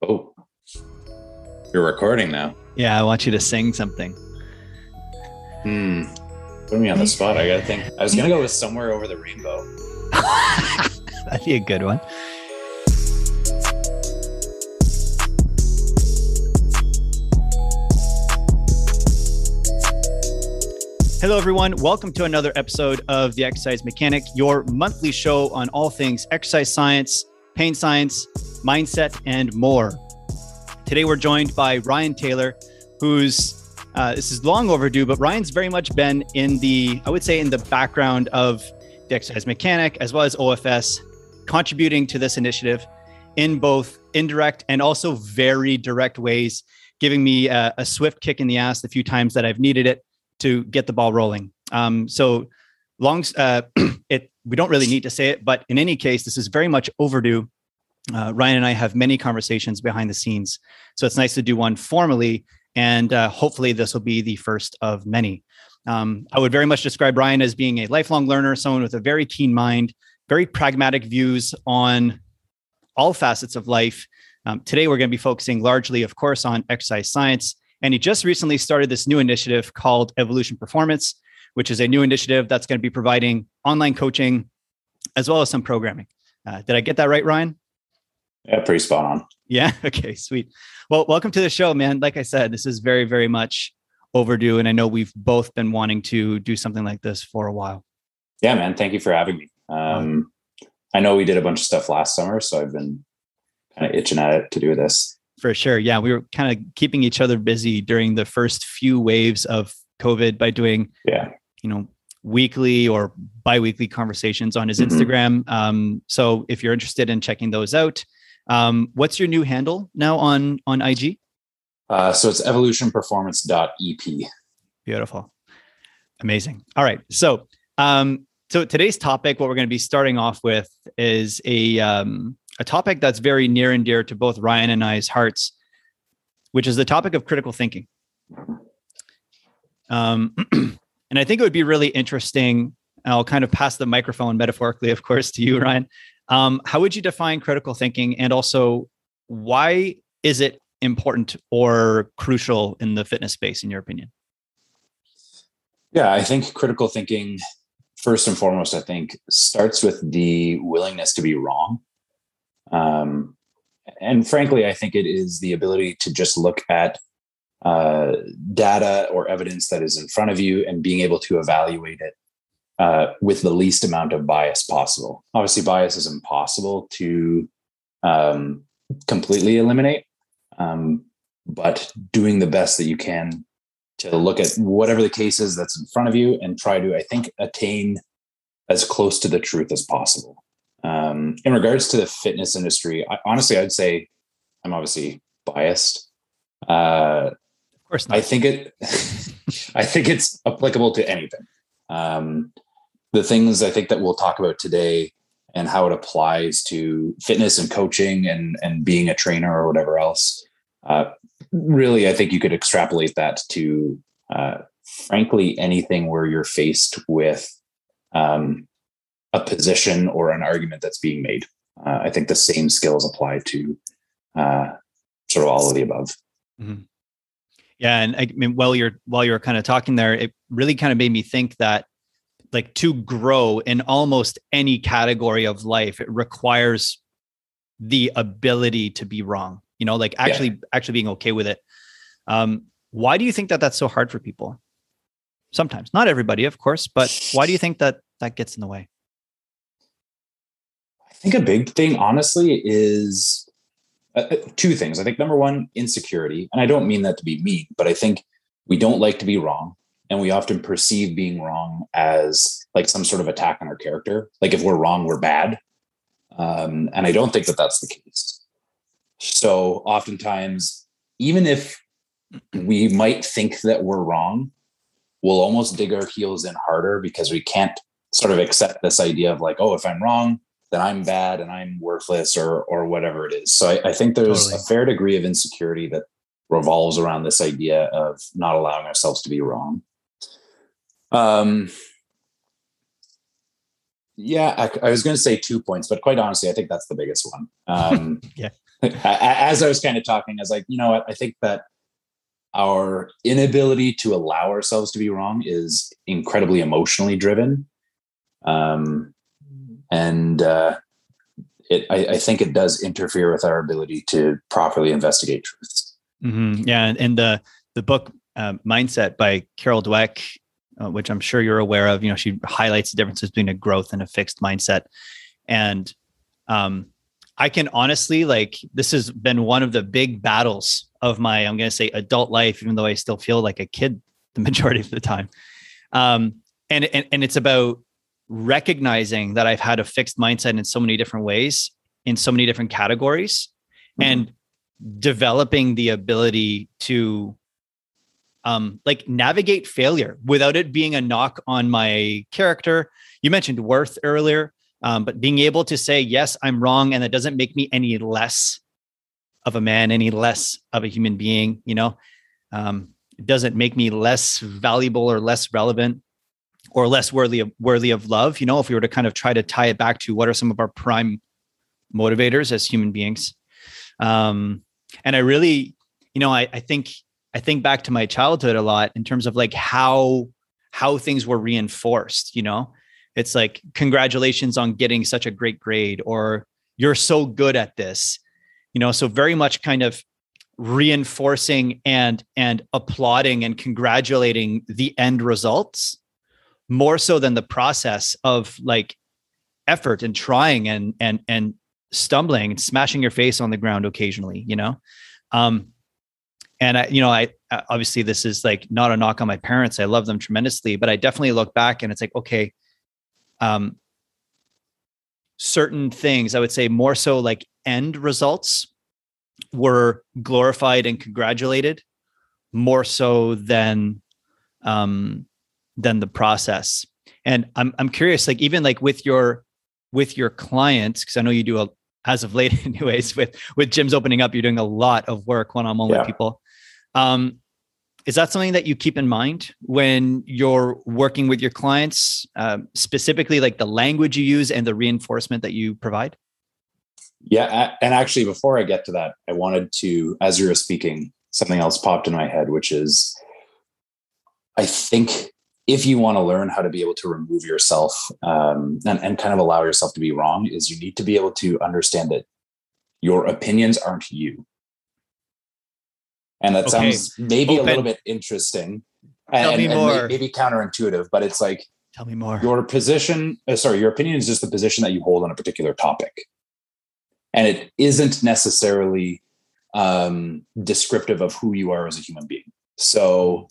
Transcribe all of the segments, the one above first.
Oh, you're recording now. Yeah, I want you to sing something. Hmm. Put me on the spot. I gotta think. I was gonna go with somewhere over the rainbow. That'd be a good one. Hello, everyone. Welcome to another episode of The Exercise Mechanic, your monthly show on all things exercise science, pain science, mindset, and more. Today, we're joined by Ryan Taylor, who's uh, this is long overdue, but Ryan's very much been in the, I would say, in the background of the exercise mechanic as well as OFS, contributing to this initiative in both indirect and also very direct ways, giving me a, a swift kick in the ass the few times that I've needed it to get the ball rolling. Um, so long, uh, it we don't really need to say it, but in any case, this is very much overdue. Uh, Ryan and I have many conversations behind the scenes, so it's nice to do one formally, and uh, hopefully this will be the first of many. Um, I would very much describe Ryan as being a lifelong learner, someone with a very keen mind, very pragmatic views on all facets of life. Um, today, we're going to be focusing largely, of course, on exercise science and he just recently started this new initiative called Evolution Performance, which is a new initiative that's going to be providing online coaching as well as some programming. Uh, did I get that right, Ryan? Yeah, pretty spot on. Yeah. Okay. Sweet. Well, welcome to the show, man. Like I said, this is very, very much overdue. And I know we've both been wanting to do something like this for a while. Yeah, man. Thank you for having me. Um, I know we did a bunch of stuff last summer, so I've been kind of itching at it to do this. For sure. Yeah. We were kind of keeping each other busy during the first few waves of COVID by doing, yeah, you know, weekly or bi-weekly conversations on his mm-hmm. Instagram. Um, so if you're interested in checking those out, um, what's your new handle now on on IG? Uh, so it's evolutionperformance.ep. Beautiful. Amazing. All right. So um, so today's topic, what we're going to be starting off with is a um, a topic that's very near and dear to both Ryan and I's hearts, which is the topic of critical thinking. Um, and I think it would be really interesting. I'll kind of pass the microphone metaphorically, of course, to you, Ryan. Um, how would you define critical thinking? And also, why is it important or crucial in the fitness space, in your opinion? Yeah, I think critical thinking, first and foremost, I think starts with the willingness to be wrong. Um, and frankly, I think it is the ability to just look at uh, data or evidence that is in front of you and being able to evaluate it uh, with the least amount of bias possible. Obviously, bias is impossible to um, completely eliminate, um, but doing the best that you can to look at whatever the case is that's in front of you and try to, I think, attain as close to the truth as possible. Um, in regards to the fitness industry, I, honestly, I'd say I'm obviously biased. Uh, of course, not. I think it. I think it's applicable to anything. Um, the things I think that we'll talk about today and how it applies to fitness and coaching and and being a trainer or whatever else. Uh, really, I think you could extrapolate that to, uh, frankly, anything where you're faced with um, a position or an argument that's being made. Uh, I think the same skills apply to uh, sort of all of the above. Mm-hmm. Yeah, and I mean, while you're while you're kind of talking there, it really kind of made me think that like to grow in almost any category of life, it requires the ability to be wrong. You know, like actually yeah. actually being okay with it. Um, why do you think that that's so hard for people? Sometimes, not everybody, of course, but why do you think that that gets in the way? I think a big thing, honestly, is uh, uh, two things. I think number one, insecurity. And I don't mean that to be mean, but I think we don't like to be wrong. And we often perceive being wrong as like some sort of attack on our character. Like if we're wrong, we're bad. Um, and I don't think that that's the case. So oftentimes, even if we might think that we're wrong, we'll almost dig our heels in harder because we can't sort of accept this idea of like, oh, if I'm wrong, that I'm bad and I'm worthless or or whatever it is. So I, I think there's totally. a fair degree of insecurity that revolves around this idea of not allowing ourselves to be wrong. Um, yeah, I, I was going to say two points, but quite honestly, I think that's the biggest one. Um, yeah, as I was kind of talking, I was like, you know what? I think that our inability to allow ourselves to be wrong is incredibly emotionally driven. Um, and uh, it, I, I, think it does interfere with our ability to properly investigate truths. Mm-hmm. Yeah, and the the book uh, Mindset by Carol Dweck, uh, which I'm sure you're aware of, you know, she highlights the differences between a growth and a fixed mindset, and um, I can honestly like this has been one of the big battles of my I'm going to say adult life, even though I still feel like a kid the majority of the time. Um, and, and and it's about recognizing that I've had a fixed mindset in so many different ways, in so many different categories, mm-hmm. and developing the ability to um, like navigate failure without it being a knock on my character. You mentioned worth earlier, um, but being able to say, yes, I'm wrong, and that doesn't make me any less of a man, any less of a human being, you know, um, it doesn't make me less valuable or less relevant or less worthy of worthy of love. You know, if we were to kind of try to tie it back to what are some of our prime motivators as human beings. Um, and I really, you know, I, I think I think back to my childhood a lot in terms of like how how things were reinforced, you know. It's like congratulations on getting such a great grade or you're so good at this. You know, so very much kind of reinforcing and and applauding and congratulating the end results more so than the process of like effort and trying and and and stumbling and smashing your face on the ground occasionally you know? Um and i you know i obviously this is like not a knock on my parents. I love them tremendously but i definitely look back and it's like okay um certain things i would say more so like end results were glorified and congratulated more so than um than the process. And I'm I'm curious, like even like with your with your clients, because I know you do a as of late, anyways, with with gyms opening up, you're doing a lot of work one on one with people. Um, is that something that you keep in mind when you're working with your clients, uh, specifically like the language you use and the reinforcement that you provide? Yeah, and actually, before I get to that, I wanted to, as you were speaking, something else popped in my head, which is, I think if you want to learn how to be able to remove yourself um, and, and kind of allow yourself to be wrong is you need to be able to understand that your opinions aren't you and that okay. sounds maybe Open. a little bit interesting Tell and, me and more. maybe counterintuitive but it's like Tell me more. Your position, uh, sorry, your opinion is just the position that you hold on a particular topic. And it isn't necessarily um, descriptive of who you are as a human being. So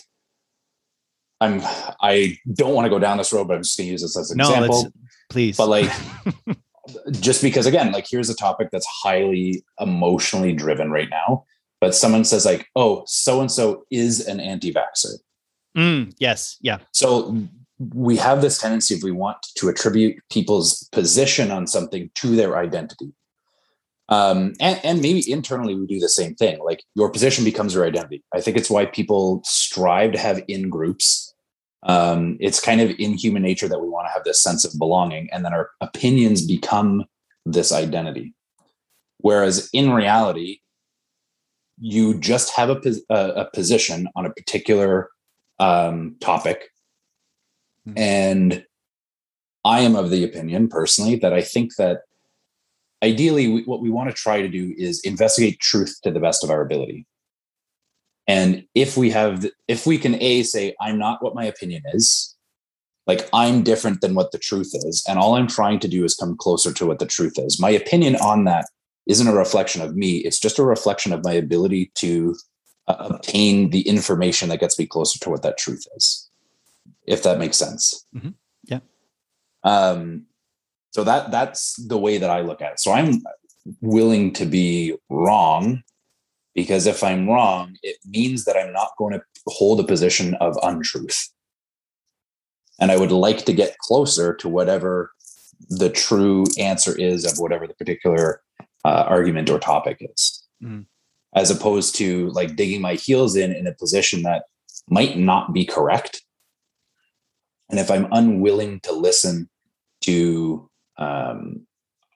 I'm I don't want to go down this road, but I'm just gonna use this as an no, example. Please. But like just because again, like here's a topic that's highly emotionally driven right now. But someone says, like, oh, so and so is an anti-vaxxer. Mm, yes. Yeah. So we have this tendency if we want to attribute people's position on something to their identity. Um, and, and maybe internally we do the same thing. Like your position becomes your identity. I think it's why people strive to have in groups. Um, it's kind of in human nature that we want to have this sense of belonging, and then our opinions become this identity. Whereas in reality, you just have a, a position on a particular um, topic. Mm-hmm. And I am of the opinion personally that I think that ideally we, what we want to try to do is investigate truth to the best of our ability. And if we have if we can a say i'm not what my opinion is like i'm different than what the truth is and all i'm trying to do is come closer to what the truth is. My opinion on that isn't a reflection of me it's just a reflection of my ability to uh, obtain the information that gets me closer to what that truth is if that makes sense. Mm-hmm. yeah. Um so that that's the way that I look at it. So I'm willing to be wrong because if I'm wrong, it means that I'm not going to hold a position of untruth. And I would like to get closer to whatever the true answer is of whatever the particular uh, argument or topic is, mm. as opposed to like digging my heels in in a position that might not be correct. And if I'm unwilling to listen to um,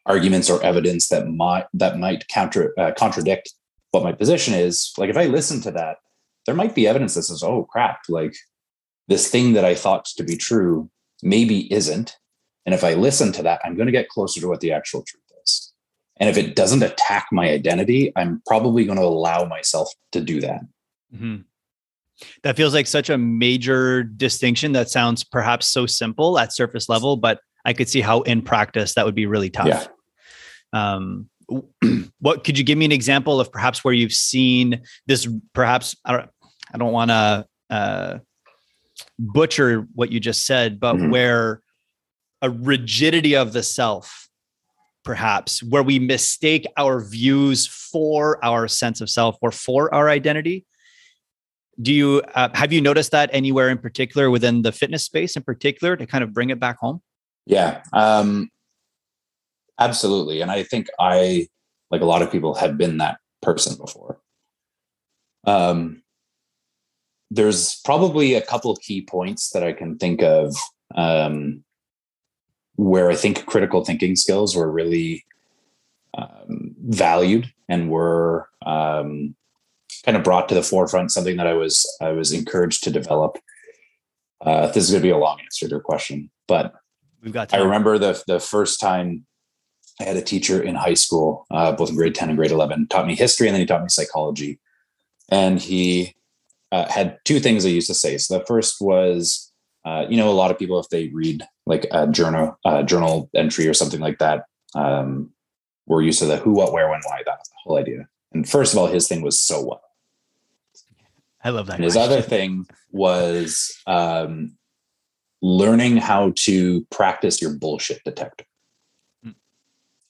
arguments or evidence that might that might counter uh, contradict what my position is like if i listen to that there might be evidence that says oh crap like this thing that i thought to be true maybe isn't and if i listen to that i'm going to get closer to what the actual truth is and if it doesn't attack my identity i'm probably going to allow myself to do that mm-hmm. that feels like such a major distinction that sounds perhaps so simple at surface level but I could see how in practice that would be really tough. Yeah. Um, what could you give me an example of perhaps where you've seen this? Perhaps I don't. I don't want to uh, butcher what you just said, but mm-hmm. where a rigidity of the self, perhaps, where we mistake our views for our sense of self or for our identity. Do you uh, have you noticed that anywhere in particular within the fitness space in particular to kind of bring it back home? Yeah, um, absolutely. And I think I, like a lot of people, have been that person before. Um, there's probably a couple key points that I can think of um, where I think critical thinking skills were really um, valued and were um, kind of brought to the forefront. Something that I was I was encouraged to develop. Uh, this is going to be a long answer to your question, but We've got. Time. I remember the the first time I had a teacher in high school, uh, both in grade ten and grade eleven, taught me history, and then he taught me psychology. And he uh, had two things I used to say. So the first was, uh, you know, a lot of people if they read like a journal journal entry or something like that, um, we're used to the who, what, where, when, why. That's the whole idea. And first of all, his thing was so what. I love that. And his other thing was um, learning how to practice your bullshit detector mm.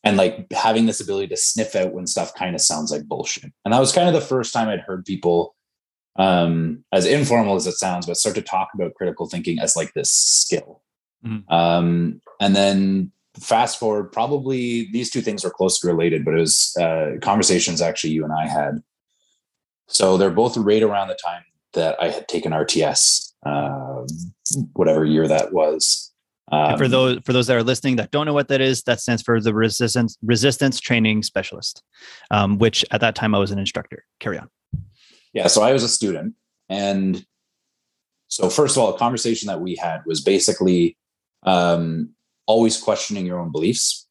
and like having this ability to sniff out when stuff kind of sounds like bullshit. And that was kind of the first time I'd heard people, um, as informal as it sounds, but start to talk about critical thinking as like this skill. Mm. Um, and then fast forward, probably these two things were closely related, but it was uh, conversations actually you and I had. So they're both right around the time that I had taken RTS uh, whatever year that was. Um, for those for those that are listening that don't know what that is, that stands for the resistance resistance training specialist, um, which at that time I was an instructor. Carry on. Yeah, so I was a student, and so first of all, a conversation that we had was basically um, always questioning your own beliefs,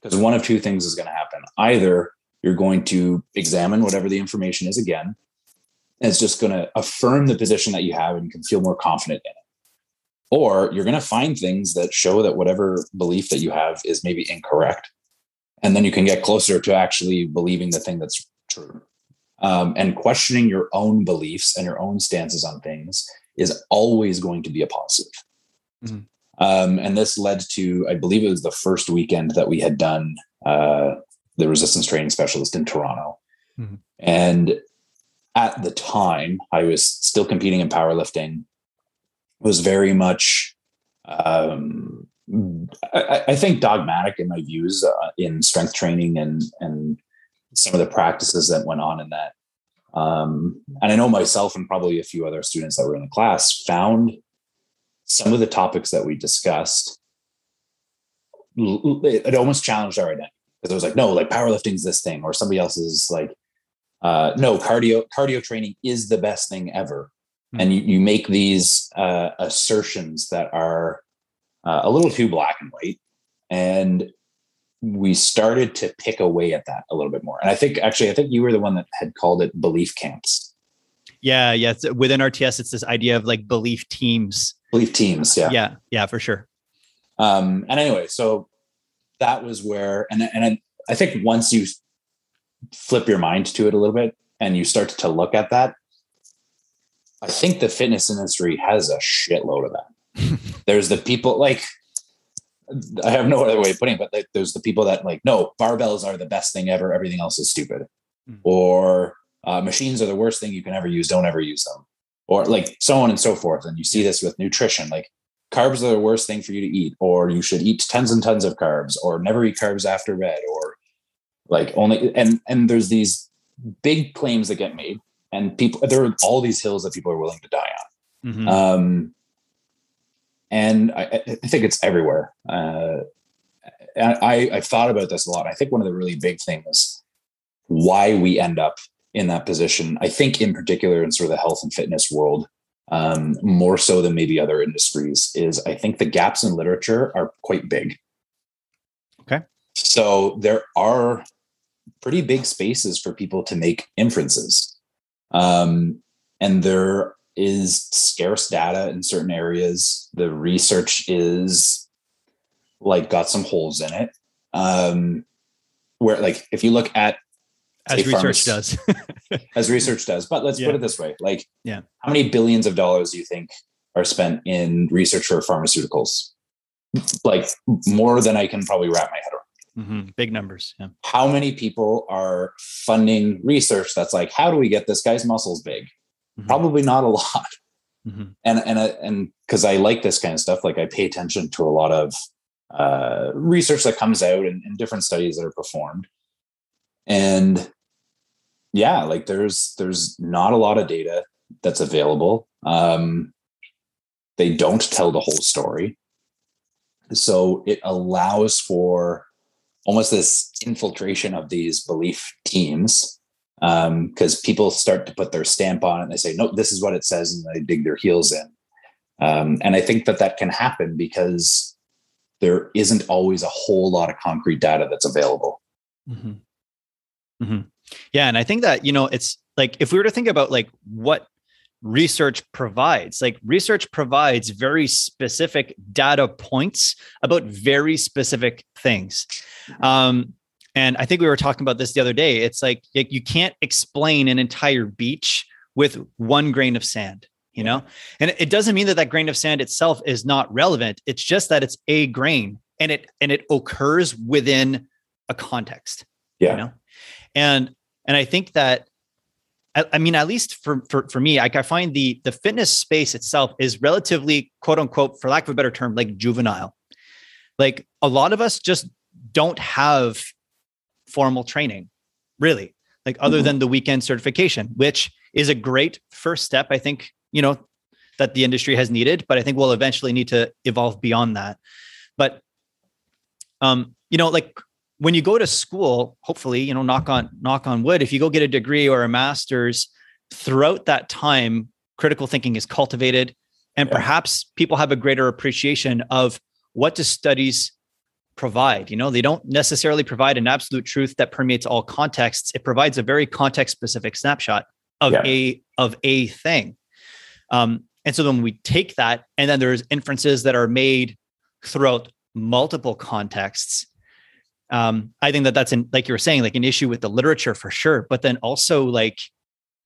because one of two things is going to happen: either you're going to examine whatever the information is again, it's just going to affirm the position that you have and you can feel more confident in it. Or you're going to find things that show that whatever belief that you have is maybe incorrect. And then you can get closer to actually believing the thing that's true. Um, and questioning your own beliefs and your own stances on things is always going to be a positive. Mm-hmm. Um, and this led to, I believe it was the first weekend that we had done uh, the resistance training specialist in Toronto. Mm-hmm. And at the time I was still competing in powerlifting was very much um, I, I, think dogmatic in my views uh, in strength training and and some of the practices that went on in that. Um, and I know myself and probably a few other students that were in the class found some of the topics that we discussed. It almost challenged our identity because it was like, no, like powerlifting's this thing, or somebody else's like uh, no cardio cardio training is the best thing ever. Mm-hmm. and you, you make these uh, assertions that are uh, a little too black and white. And we started to pick away at that a little bit more. And i think actually i think you were the one that had called it belief camps. Yeah yeah within rts it's this idea of like belief teams. Belief teams yeah. Yeah yeah for sure. Um and anyway so that was where and and I, I think once you flip your mind to it a little bit and you start to look at that, I think the fitness industry has a shitload of that. there's the people like I have no other way of putting it, but like, there's the people that like, no, barbells are the best thing ever. Everything else is stupid. Mm-hmm. Or uh, machines are the worst thing you can ever use. Don't ever use them. Or like so on and so forth. And you see this with nutrition. Like carbs are the worst thing for you to eat, or you should eat tons and tons of carbs, or never eat carbs after bed, or like only and and there's these big claims that get made and people there are all these hills that people are willing to die on mm-hmm. um and I, I, think it's everywhere uh I, I've thought about this a lot. I think one of the really big things why we end up in that position, I think in particular in sort of the health and fitness world, um, more so than maybe other industries, is I think the gaps in literature are quite big. Okay. So there are pretty big spaces for people to make inferences. Um, and there is scarce data in certain areas. The research is like got some holes in it. Um, where like if you look at as research does, as research does, but let's Yeah. put it this way: like, Yeah. how many billions of dollars do you think are spent in research for pharmaceuticals? Like more than I can probably wrap my head around. Mhm. big numbers. Yeah. How many people are funding research that's like, how do we get this guy's muscles big? Mhm. Probably not a lot Mhm. and and and because I like this kind of stuff, like I pay attention to a lot of uh, research that comes out and, and different studies that are performed, and yeah, like there's there's not a lot of data that's available. Um, they don't tell the whole story, so it allows for almost this infiltration of these belief teams because people start to put their stamp on it and they say, no, this is what it says, and they dig their heels in. Um, and I think that that can happen because there isn't always a whole lot of concrete data that's available. hmm hmm Yeah, and I think that you know it's like if we were to think about like what research provides, like research provides very specific data points about very specific things. Um, and I think we were talking about this the other day. It's like you can't explain an entire beach with one grain of sand. You know, and it doesn't mean that that grain of sand itself is not relevant. It's just that it's a grain, and it and it occurs within a context Yeah. you know and and i think that I, I mean at least for for for me like i find the the fitness space itself is relatively quote unquote for lack of a better term like juvenile like a lot of us just don't have formal training really like other Mhm. than the weekend certification which is a great first step i think you know that the industry has needed but i think we'll eventually need to evolve beyond that but um you know like when you go to school hopefully you know knock on knock on wood if you go get a degree or a master's throughout that time critical thinking is cultivated and Yeah. perhaps people have a greater appreciation of what do studies provide you know they don't necessarily provide an absolute truth that permeates all contexts it provides a very context specific snapshot of Yeah. a of a thing um, and so then we take that and then there's inferences that are made throughout multiple contexts um, i think that that's an like you were saying like an issue with the literature for sure but then also like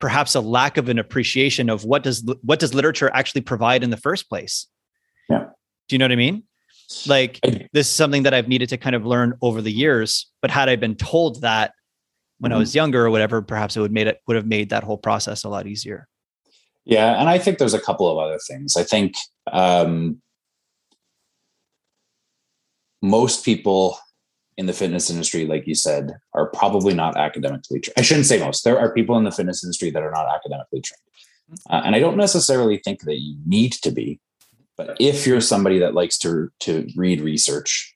perhaps a lack of an appreciation of what does what does literature actually provide in the first place Yeah. do you know what i mean like this is something that i've needed to kind of learn over the years but had i been told that when i Mhm. was younger or whatever perhaps it would made it would have made that whole process a lot easier Yeah, and I think there's a couple of other things. I think um, most people in the fitness industry, like you said, are probably not academically trained. I shouldn't say most. There are people in the fitness industry that are not academically trained, uh, and I don't necessarily think that you need to be. But if you're somebody that likes to to read research,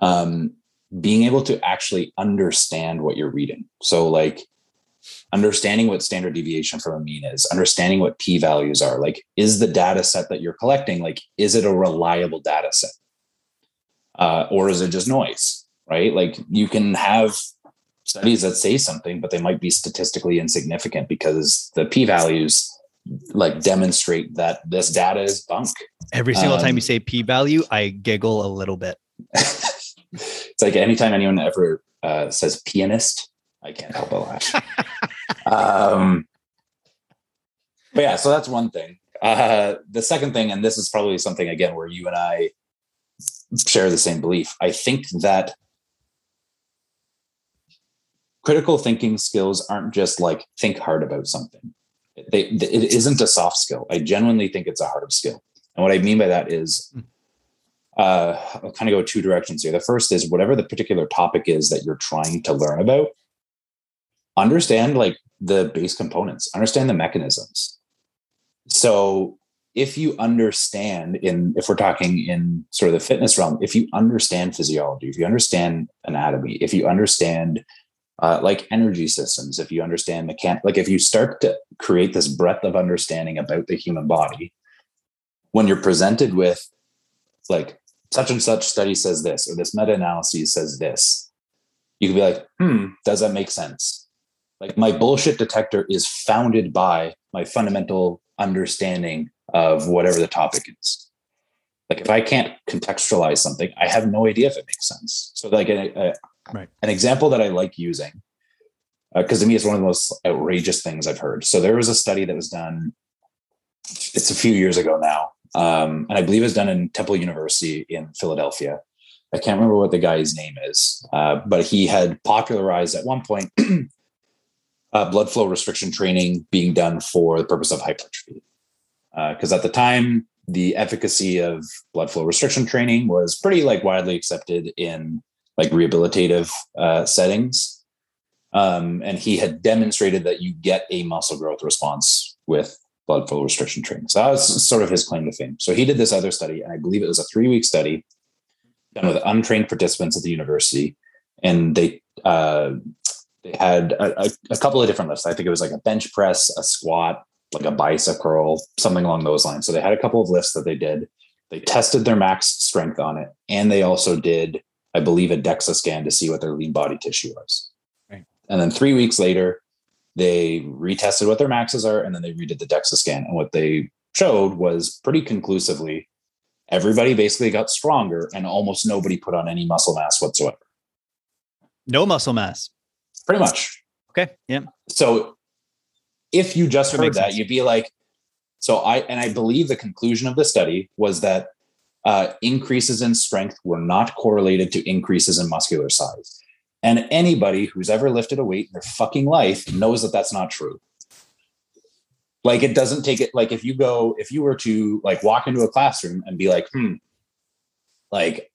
um, being able to actually understand what you're reading, so like understanding what standard deviation from a mean is, understanding what p values are. Like, is the data set that you're collecting like is it a reliable data set, uh, or is it just noise? Right? Like, you can have studies that say something, but they might be statistically insignificant because the p values like demonstrate that this data is bunk. every single time Um, you say p value i giggle a little bit it's like anytime anyone ever uh, says pianist, I can't help but laugh. um, but yeah, so that's one thing. Uh, the second thing, and this is probably something again where you and I share the same belief. I think that critical thinking skills aren't just like think hard about something. They, it isn't a soft skill. I genuinely think it's a hard skill. And what I mean by that is, uh, I'll kind of go two directions here. The first is whatever the particular topic is that you're trying to learn about, understand like the base components, understand the mechanisms. So if you understand in if we're talking in sort of the fitness realm if you understand physiology if you understand anatomy if you understand uh, like energy systems if you understand mechan like if you start to create this breadth of understanding about the human body when you're presented with like such and such study says this or this meta-analysis says this you can be like hmm does that make sense like my bullshit detector is founded by my fundamental understanding of whatever the topic is. Like if I can't contextualize something, I have no idea if it makes sense. So like a, a, right. an example that I like using, because uh, to me it's one of the most outrageous things I've heard. So there was a study that was done, it's a few years ago now, um, and I believe it was done in Temple University in Philadelphia. I can't remember what the guy's name is, uh, but he had popularized at one point uh, blood flow restriction training being done for the purpose of hypertrophy because uh, at the time the efficacy of blood flow restriction training was pretty like widely accepted in like rehabilitative uh, settings. Um, and he had demonstrated that you get a muscle growth response with blood flow restriction training. So that was sort of his claim to fame. So he did this other study and i believe it was a three week study done with untrained participants at the university. And they uh, they had a, a, a couple of different lifts i think it was like a bench press a squat like a bicep curl, something along those lines. So they had a couple of lifts that they did. They tested their max strength on it, and they also did, I believe, a DEXA scan to see what their lean body tissue was. Right. And then three weeks later, they retested what their maxes are, and then they redid the DEXA scan. And what they showed was pretty conclusively everybody basically got stronger, and almost nobody put on any muscle mass whatsoever. No muscle mass. Pretty much. Okay. Yeah. So if you just heard that, sense. you'd be like, so I, and I believe the conclusion of the study was that uh, increases in strength were not correlated to increases in muscular size. And anybody who's ever lifted a weight in their fucking life knows that that's not true. Like it doesn't take it, like if you go, if you were to like walk into a classroom and be like, hmm, like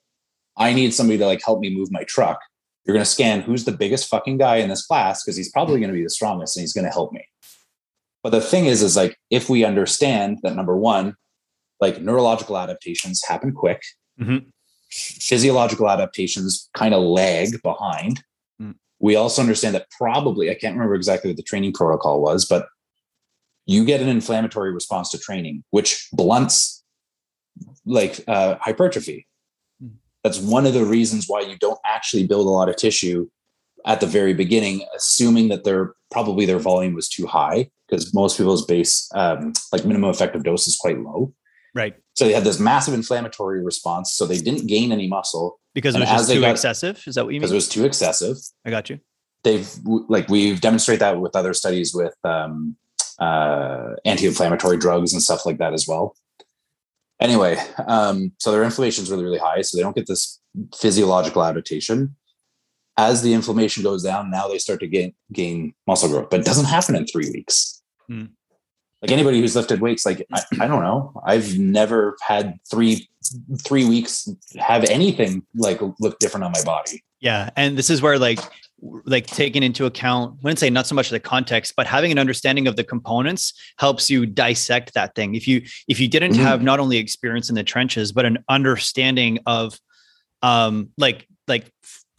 I need somebody to like help me move my truck, you're going to scan who's the biggest fucking guy in this class because he's probably going to be the strongest and he's going to help me. But the thing is, is like if we understand that number one, like neurological adaptations happen quick, mm-hmm. physiological adaptations kind of lag behind. Mm. We also understand that probably, I can't remember exactly what the training protocol was, but you get an inflammatory response to training, which blunts like uh, hypertrophy. Mm. That's one of the reasons why you don't actually build a lot of tissue at the very beginning, assuming that their probably their volume was too high because most people's base um, like minimum effective dose is quite low. Right. So they had this massive inflammatory response. So they didn't gain any muscle because it was just too got, excessive. Is that what you mean? Because it was too excessive. I got you. They've like we've demonstrated that with other studies with um, uh, anti-inflammatory drugs and stuff like that as well. Anyway, um, so their inflammation is really really high, so they don't get this physiological adaptation as the inflammation goes down, now they start to gain gain muscle growth, but it doesn't happen in three weeks. Mm. Like anybody who's lifted weights, like I, I, don't know, I've never had three three weeks have anything like look different on my body. Yeah, and this is where like like taking into account I wouldn't say not so much the context but having an understanding of the components helps you dissect that thing. If you if you didn't mm have not only experience in the trenches but an understanding of um like like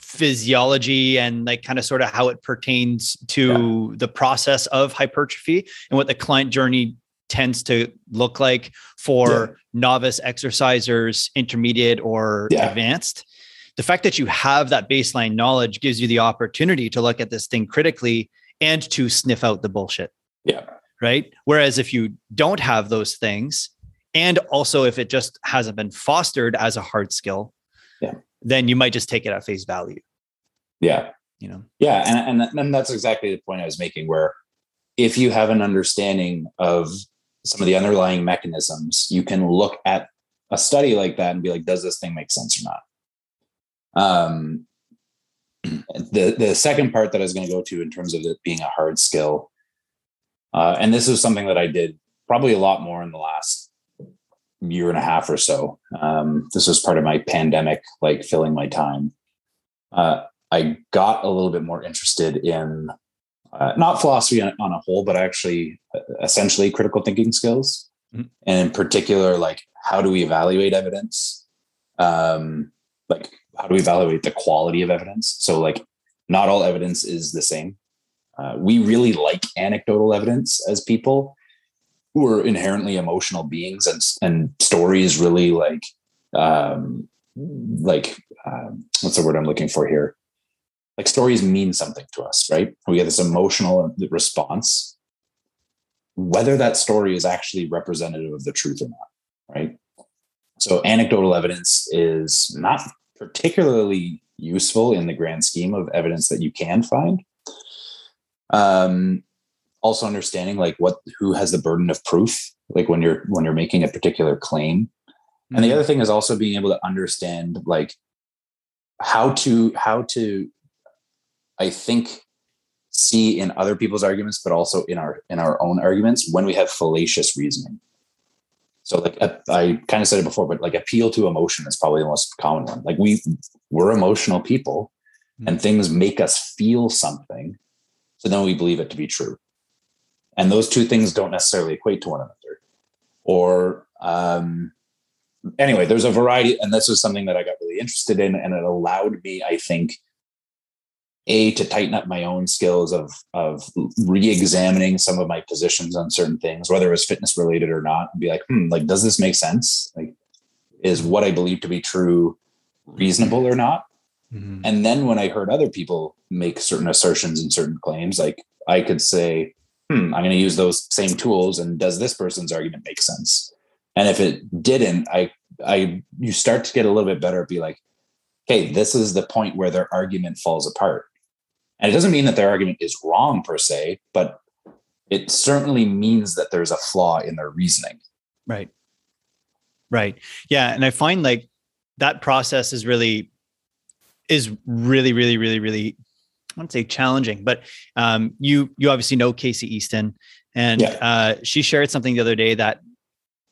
physiology and like kind of sort of how it pertains to yeah. the process of hypertrophy and what the client journey tends to look like for yeah. novice exercisers, intermediate or yeah. advanced. The fact that you have that baseline knowledge gives you the opportunity to look at this thing critically and to sniff out the bullshit. Yeah. Right. Whereas if you don't have those things, and also if it just hasn't been fostered as a hard skill, then you might just take it at face value. Yeah. You know? Yeah. And, and, and that's exactly the point I was making, where if you have an understanding of some of the underlying mechanisms, you can look at a study like that and be like, does this thing make sense or not? Um, the the second part that I was going to go to in terms of it being a hard skill, uh, and this is something that I did probably a lot more in the last year and a half or so. Um, this was part of my pandemic, like filling my time. Uh, I got a little bit more interested in uh, not philosophy on, on, a whole, but actually uh, essentially critical thinking skills. mm-hmm. and in particular, like how do we evaluate evidence? Um, like how do we evaluate the quality of evidence? So like not all evidence is the same. Uh, we really like anecdotal evidence as people who are inherently emotional beings, and and stories really like um, like um, what's the word I'm looking for here? Like stories mean something to us, right? We get this emotional response, whether that story is actually representative of the truth or not, right? So anecdotal evidence is not particularly useful in the grand scheme of evidence that you can find. Um, also understanding like what who has the burden of proof, like when you're when you're making a particular claim. Mm-hmm. And the mm-hmm. other thing is also being able to understand like how to how to I think see in other people's arguments, but also in our in our own arguments when we have fallacious reasoning. So like I kind of said it before, but like appeal to emotion is probably the most common one. Like we we're emotional people mm-hmm. and things make us feel something. So then we believe it to be true. And those two things don't necessarily equate to one another. Or um anyway, there's a variety, and this was something that I got really interested in, and it allowed me, I think, a to tighten up my own skills of of re-examining some of my positions on certain things whether it was fitness related or not and be like hmm like does this make sense like is what i believe to be true reasonable or not mm-hmm. and then when i heard other people make certain assertions and certain claims like i could say hmm i'm going to use those same tools and does this person's argument make sense and if it didn't i i you start to get a little bit better be like okay this is the point where their argument falls apart and it doesn't mean that their argument is wrong per se, but it certainly means that there's a flaw in their reasoning. Right. Right. Yeah. And I find like that process is really, is really, really, really, really, wouldn't say challenging, but um, you, you obviously know Casey Easton and yeah. uh, she shared something the other day that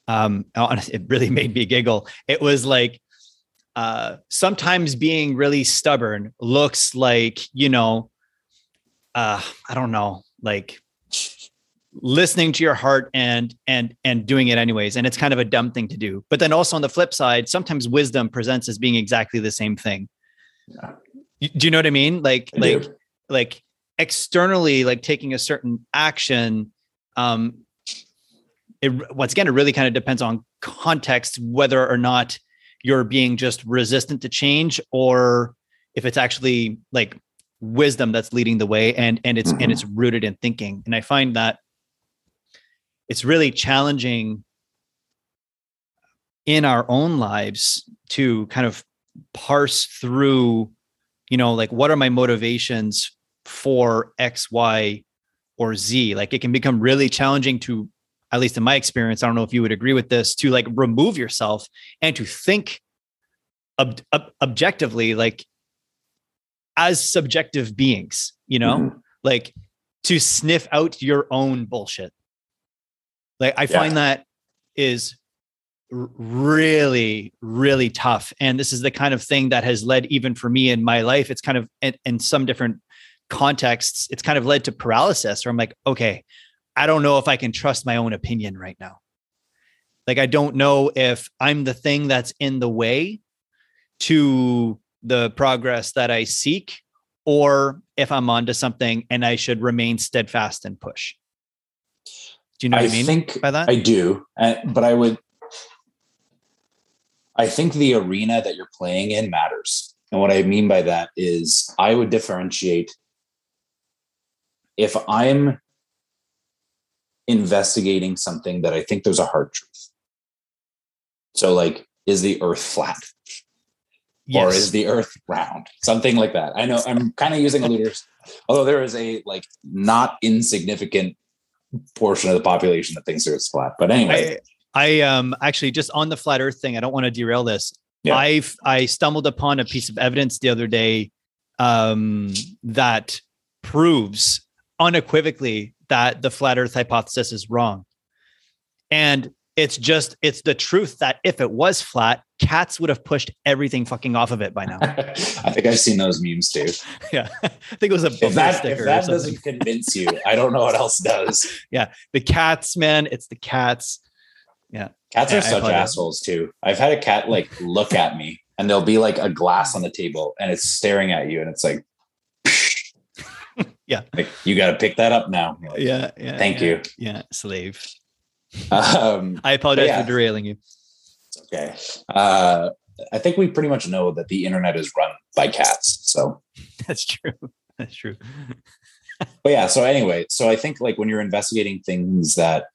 um, it really made me giggle. It was like, uh, sometimes being really stubborn looks like, you know, uh, I don't know, like listening to your heart and and and doing it anyways and it's kind of a dumb thing to do but then also on the flip side sometimes wisdom presents as being exactly the same thing yeah. Do you know what i mean like I like do. like externally like taking a certain action um it once again it really kind of depends on context whether or not you're being just resistant to change or if it's actually like wisdom that's leading the way and and it's mm-hmm. and it's rooted in thinking and i find that it's really challenging in our own lives to kind of parse through you know like what are my motivations for x y or z like it can become really challenging to at least in my experience i don't know if you would agree with this to like remove yourself and to think ob- ob- objectively like as subjective beings, you know, mm-hmm. like to sniff out your own bullshit. Like I find yeah. that is really really tough and this is the kind of thing that has led even for me in my life it's kind of in, in some different contexts it's kind of led to paralysis where i'm like okay i don't know if i can trust my own opinion right now like i don't know if i'm the thing that's in the way to the progress that I seek or if I'm onto something and I should remain steadfast and push. Do you know what I, I mean think by that? I do, uh, but I would. I think the arena that you're playing in matters. And what I mean by that is I would differentiate if I'm investigating something that I think there's a hard truth. So, like, is the earth flat? yes. or is the earth round something like that i know i'm kind of using a although there is a like not insignificant portion of the population that thinks it's flat but anyway i, I um actually just on the flat earth thing i don't want to derail this yeah. i've i stumbled upon a piece of evidence the other day um that proves unequivocally that the flat earth hypothesis is wrong and it's just it's the truth that if it was flat, cats would have pushed everything fucking off of it by now. I think I've seen those memes too. Yeah, I think it was a if that, if that doesn't convince you, I don't know what else does. Yeah, the cats, man, it's the cats. Yeah. Cats Yeah, are such assholes too. I've had a cat like look at me and there'll be like a glass on the table and it's staring at you and it's like, Yeah. like you got to pick that up now. Like, Yeah. Yeah. Thank yeah, you. Yeah. Slave. Um, I apologize yeah. for derailing you. it's okay. Uh, I think we pretty much know that the internet is run by cats. So, That's true. That's true. but yeah. So anyway, so I think like when you're investigating things that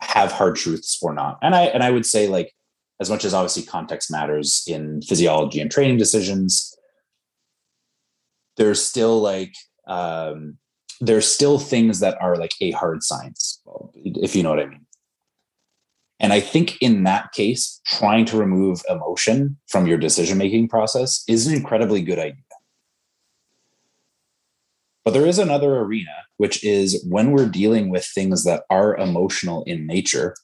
have hard truths or not, and I and I would say like as much as obviously context matters in physiology and training decisions, there's still like um, there's still things that are like a hard science, if you know what I mean. And I think in that case, trying to remove emotion from your decision making process is an incredibly good idea. But there is another arena, which is when we're dealing with things that are emotional in nature,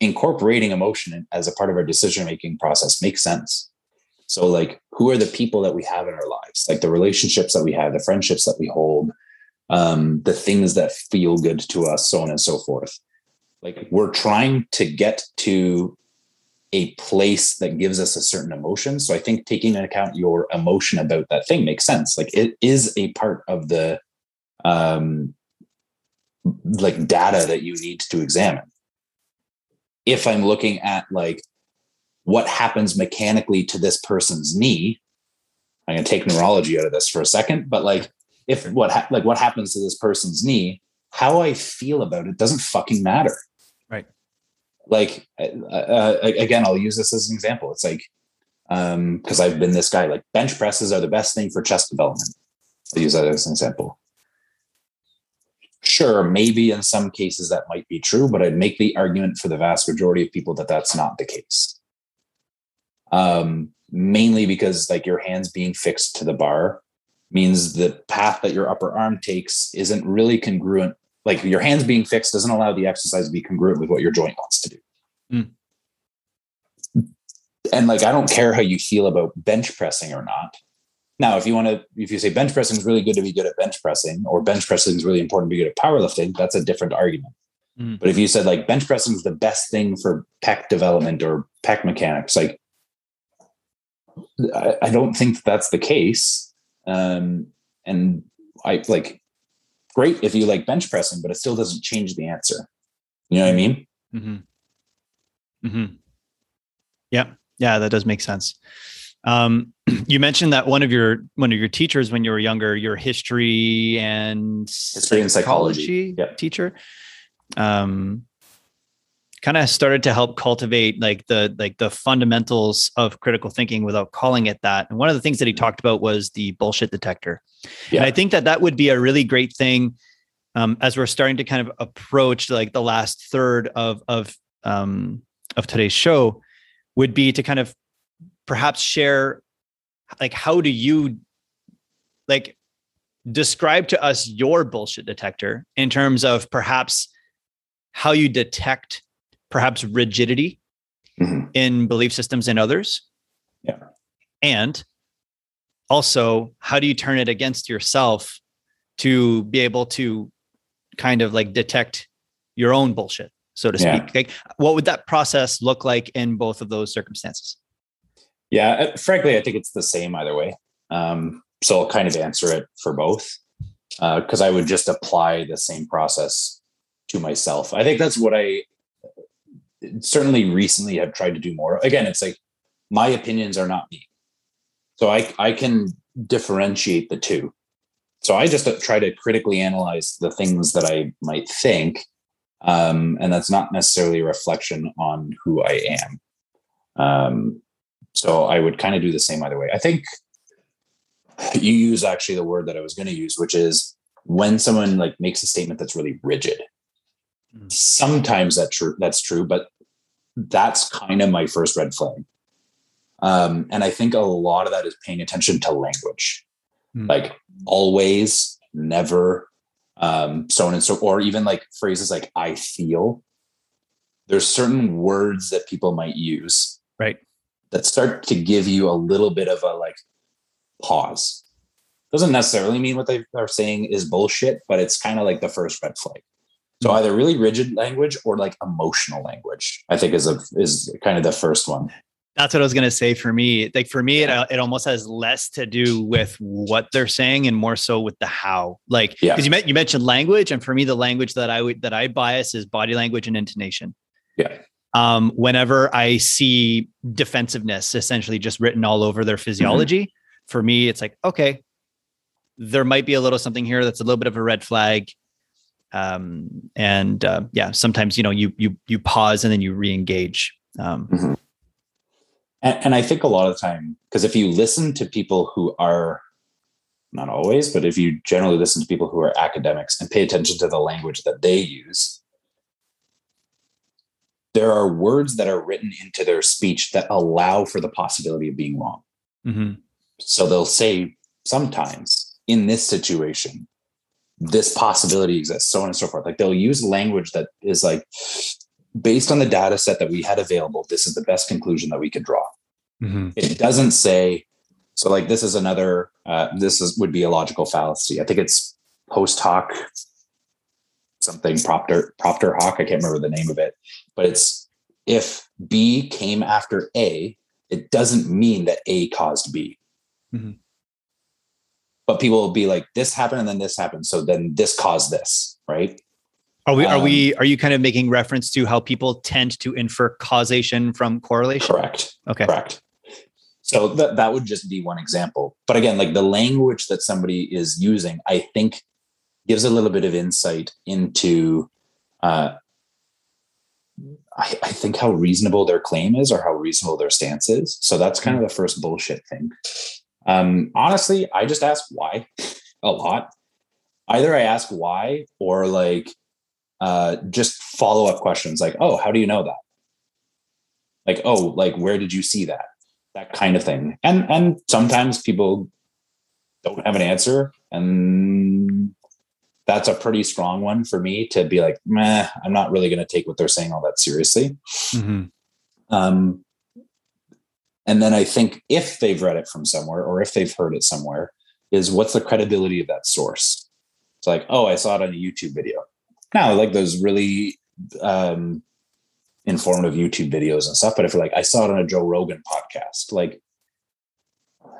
incorporating emotion as a part of our decision making process makes sense. So, like, who are the people that we have in our lives? Like the relationships that we have, the friendships that we hold, um, the things that feel good to us, so on and so forth. Like, we're trying to get to a place that gives us a certain emotion. So I think taking into account your emotion about that thing makes sense. Like it is a part of the um like data that you need to examine. If I'm looking at like what happens mechanically to this person's knee, I'm going to take neurology out of this for a second, but like if what ha- like what happens to this person's knee, how I feel about it doesn't fucking matter like uh, uh, again i'll use this as an example. It's like um because i've been this guy like bench presses are the best thing for chest development. I'll use that as an example. Sure maybe in some cases that might be true but i'd make the argument for the vast majority of people that that's not the case. Um mainly because like your hands being fixed to the bar means the path that your upper arm takes isn't really congruent like your hands being fixed doesn't allow the exercise to be congruent with what your joint wants to do. Mm. And like, I don't care how you feel about bench pressing or not. Now, if you want to, if you say bench pressing is really good to be good at bench pressing, or bench pressing is really important to be good at powerlifting, that's a different argument. Mm. But if you said like bench pressing is the best thing for pec development or pec mechanics, like I, I don't think that's the case. Um, and I like great if you like bench pressing, but it still doesn't change the answer. You know what I mean? Mm-hmm. Mm-hmm. Yeah, yeah, that does make sense. Um, you mentioned that one of your one of your teachers when you were younger, your history and History and psychology. Yeah. teacher, um, kind of started to help cultivate like the like the fundamentals of critical thinking without calling it that. And one of the things that he talked about was the bullshit detector. Yeah. And I think that that would be a really great thing um, as we're starting to kind of approach like the last third of of um, of today's show would be to kind of perhaps share like how do you like describe to us your bullshit detector in terms of perhaps how you detect perhaps rigidity Mhm. in belief systems in others Yeah. and also how do you turn it against yourself to be able to kind of like detect your own bullshit so to Yeah. speak like what would that process look like in both of those circumstances Yeah, uh, frankly, I think it's the same either way. Um, so I'll kind of answer it for both because I would just apply the same process to myself. I think that's what I certainly recently have tried to do more. Again, it's like my opinions are not me, so I I can differentiate the two. So I just uh, try to critically analyze the things that I might think, um, and that's not necessarily a reflection on who I am. Um, so I would kind of do the same either way. I think you use actually the word that I was going to use, which is when someone like makes a statement that's really rigid. Mm. Sometimes that true that's true, but that's kind of my first red flag. Um, and I think a lot of that is paying attention to language, Mm. like always, never, um, so on and so, or even like phrases like "I feel." There's certain words that people might use right that start to give you a little bit of a like pause. Doesn't necessarily mean what they are saying is bullshit, but it's kind of like the first red flag. So either really rigid language or like emotional language, I think is a is kind of the first one. That's what I was going to say for me. Like for me, it, it almost has less to do with what they're saying and more so with the how. Like, because yeah. you, met, you mentioned language, and for me, the language that I would that I bias is body language and intonation. Yeah. Um, whenever I see defensiveness essentially just written all over their physiology, mm-hmm. for me, it's like, okay, there might be a little something here that's a little bit of a red flag. Um, and uh, yeah, sometimes you know you you you pause and then you re-engage. Um, mm-hmm. And, and I think a lot of the time, because if you listen to people who are not always, but if you generally listen to people who are academics and pay attention to the language that they use, there are words that are written into their speech that allow for the possibility of being wrong. Mm-hmm. So they'll say sometimes in this situation, this possibility exists, so on and so forth. Like they'll use language that is like, based on the data set that we had available, this is the best conclusion that we could draw. Mm-hmm. It doesn't say, so like this is another, uh, this is would be a logical fallacy. I think it's post hoc something propter propter hoc. I can't remember the name of it, but it's if B came after A, it doesn't mean that A caused B. Mm-hmm. But people will be like, this happened and then this happened. So then this caused this, right? Are we, are we, um, are you kind of making reference to how people tend to infer causation from correlation? Correct. Okay. Correct. So that, that would just be one example. But again, like the language that somebody is using, I think gives a little bit of insight into, uh, I, I think how reasonable their claim is or how reasonable their stance is. So that's kind of the first bullshit thing. Um, honestly, I just ask why a lot. Either I ask why or like uh, just follow up questions like, oh, how do you know that? Like, oh, like where did you see that? That kind of thing. And and sometimes people don't have an answer, and that's a pretty strong one for me to be like, meh, I'm not really going to take what they're saying all that seriously. Mm-hmm. Um, and then I think if they've read it from somewhere or if they've heard it somewhere, is what's the credibility of that source? It's like, oh, I saw it on a YouTube video. Now, like those really um, informative YouTube videos and stuff. But if you're like I saw it on a Joe Rogan podcast, like,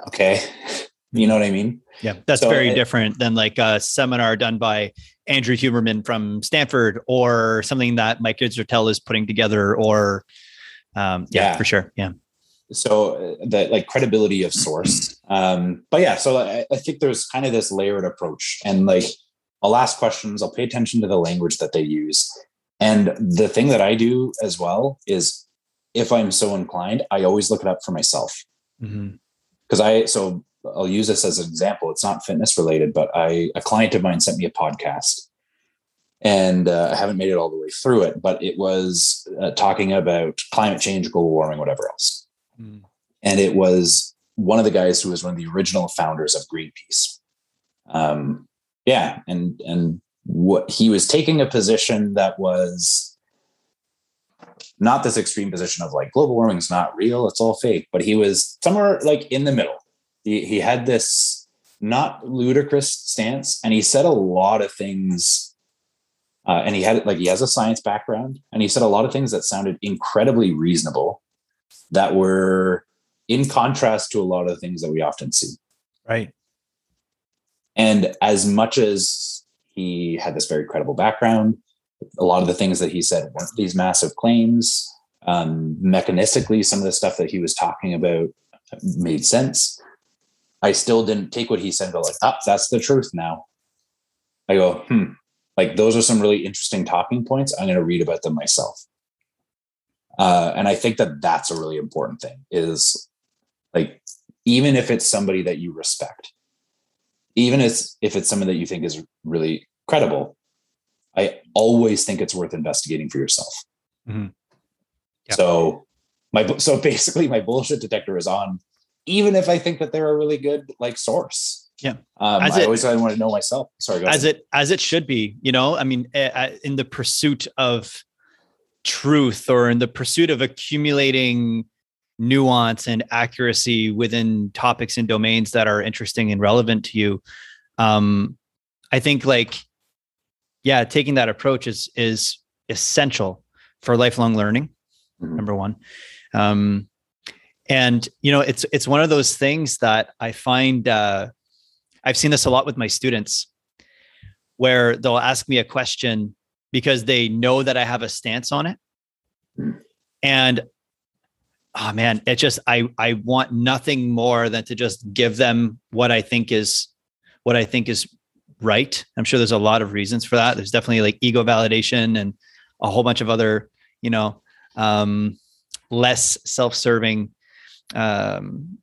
okay, you know what I mean? Yeah, that's so very it, different than like a seminar done by Andrew Huberman from Stanford or something that Mike Israetel is putting together. Or um, yeah, yeah, for sure, yeah. So uh, the like credibility of source. Um, but yeah, so I, I think there's kind of this layered approach, and like I'll ask questions, I'll pay attention to the language that they use. And the thing that I do as well is if I'm so inclined, I always look it up for myself. Because mm-hmm. I, so I'll use this as an example. It's not fitness related, but I, a client of mine sent me a podcast and uh, I haven't made it all the way through it, but it was uh, talking about climate change, global warming, whatever else. Mm. And it was one of the guys who was one of the original founders of Greenpeace. Um, yeah and and what he was taking a position that was not this extreme position of like global warming is not real it's all fake but he was somewhere like in the middle he, he had this not ludicrous stance and he said a lot of things uh, and he had like he has a science background and he said a lot of things that sounded incredibly reasonable that were in contrast to a lot of the things that we often see right and as much as he had this very credible background, a lot of the things that he said weren't these massive claims. Um, mechanistically, some of the stuff that he was talking about made sense. I still didn't take what he said, but like, ah, that's the truth now. I go, hmm, like those are some really interesting talking points. I'm going to read about them myself. Uh, and I think that that's a really important thing is like, even if it's somebody that you respect, even if, if it's someone that you think is really credible, I always think it's worth investigating for yourself. Mm-hmm. So my so basically my bullshit detector is on, even if I think that they're a really good like source. Yeah, um, I always I want to know myself. Sorry, as it as it should be. You know, I mean, in the pursuit of truth or in the pursuit of accumulating nuance and accuracy within topics and domains that are interesting and relevant to you. Um, I think like yeah, taking that approach is is essential for lifelong learning. Mm-hmm. Number one, um, and you know, it's it's one of those things that I find uh, I've seen this a lot with my students, where they'll ask me a question because they know that I have a stance on it, and oh man, it just I I want nothing more than to just give them what I think is what I think is right. I'm sure there's a lot of reasons for that. There's definitely like ego validation and a whole bunch of other, you know, um, less self-serving um,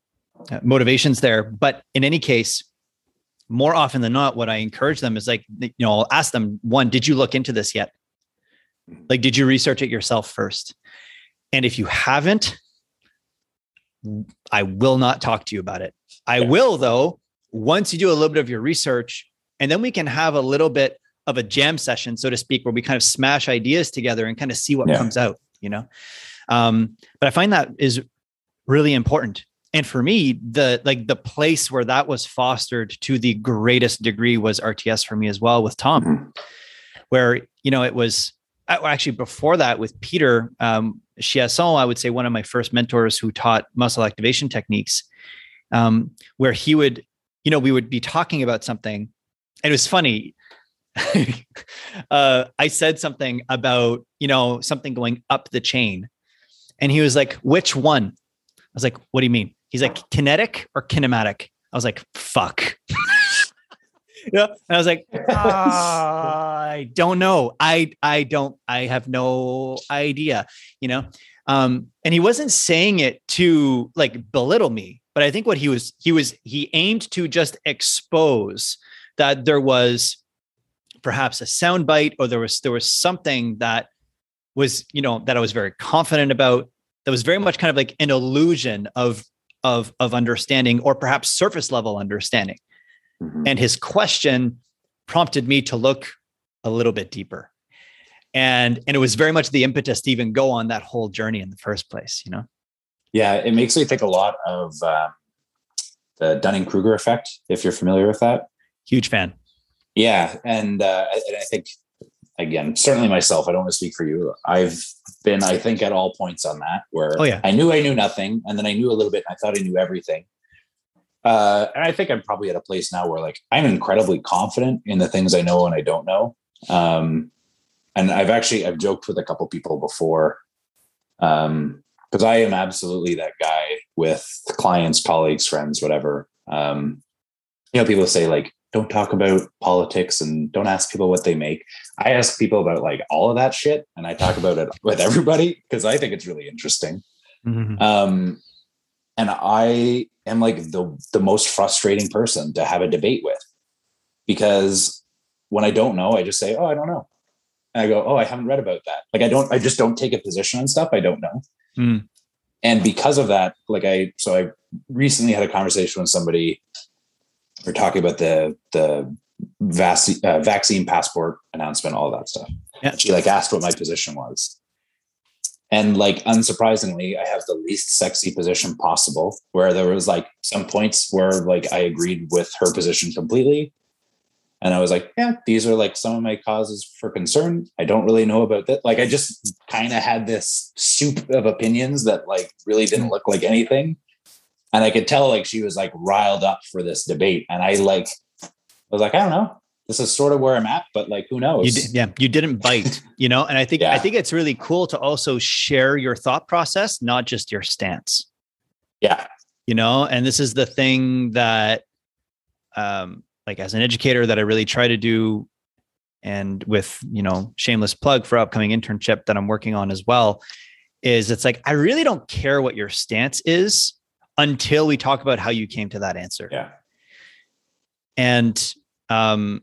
motivations there. But in any case, more often than not, what I encourage them is like, you know, I'll ask them one, did you look into this yet? Like, did you research it yourself first? And if you haven't, I will not talk to you about it. I yeah. will, though, once you do a little bit of your research, and then we can have a little bit of a jam session, so to speak, where we kind of smash ideas together and kind of see what yeah. comes out, you know? Um, but I find that is really important. And for me, the like the place where that was fostered to the greatest degree was RTS for me as well with Tom, mm-hmm. where you know it was actually before that with Peter um, Chiasson, I would say one of my first mentors who taught muscle activation techniques, um, where he would, you know, we would be talking about something and it was funny. uh, I said something about, you know, something going up the chain. And he was like, which one? I was like, what do you mean? He's like, kinetic or kinematic? I was like, fuck. yeah. And I was like, uh, I don't know. I I don't, I have no idea, you know? Um, and he wasn't saying it to like belittle me, but I think what he was, he was, he aimed to just expose that there was perhaps a soundbite or there was there was something that was you know that I was very confident about that was very much kind of like an illusion of of of understanding or perhaps surface level understanding mm-hmm. and his question prompted me to look a little bit deeper and and it was very much the impetus to even go on that whole journey in the first place you know yeah it makes me think a lot of uh, the dunning-kruger effect if you're familiar with that Huge fan. Yeah, and, uh, and I think again, certainly myself. I don't want to speak for you. I've been, I think, at all points on that where oh, yeah. I knew I knew nothing, and then I knew a little bit. And I thought I knew everything. Uh, and I think I'm probably at a place now where like I'm incredibly confident in the things I know and I don't know. Um, and I've actually I've joked with a couple people before, um, because I am absolutely that guy with clients, colleagues, friends, whatever. Um, you know, people say like don't talk about politics and don't ask people what they make. I ask people about like all of that shit and I talk about it with everybody because I think it's really interesting. Mm-hmm. Um, and I am like the the most frustrating person to have a debate with because when I don't know, I just say, "Oh, I don't know," and I go, "Oh, I haven't read about that." Like I don't, I just don't take a position on stuff I don't know. Mm. And because of that, like I, so I recently had a conversation with somebody we're talking about the the vac- uh, vaccine passport announcement, all that stuff. Yeah. She like asked what my position was. And like unsurprisingly, I have the least sexy position possible, where there was like some points where like I agreed with her position completely. And I was like, yeah, these are like some of my causes for concern. I don't really know about that. Like I just kind of had this soup of opinions that like really didn't look like anything and I could tell like she was like riled up for this debate. And I like I was like, I don't know. This is sort of where I'm at, but like, who knows? You did, yeah, you didn't bite, you know. And I think yeah. I think it's really cool to also share your thought process, not just your stance. Yeah, you know. And this is the thing that, um, like as an educator, that I really try to do, and with you know, shameless plug for upcoming internship that I'm working on as well, is it's like I really don't care what your stance is until we talk about how you came to that answer. Yeah. And um,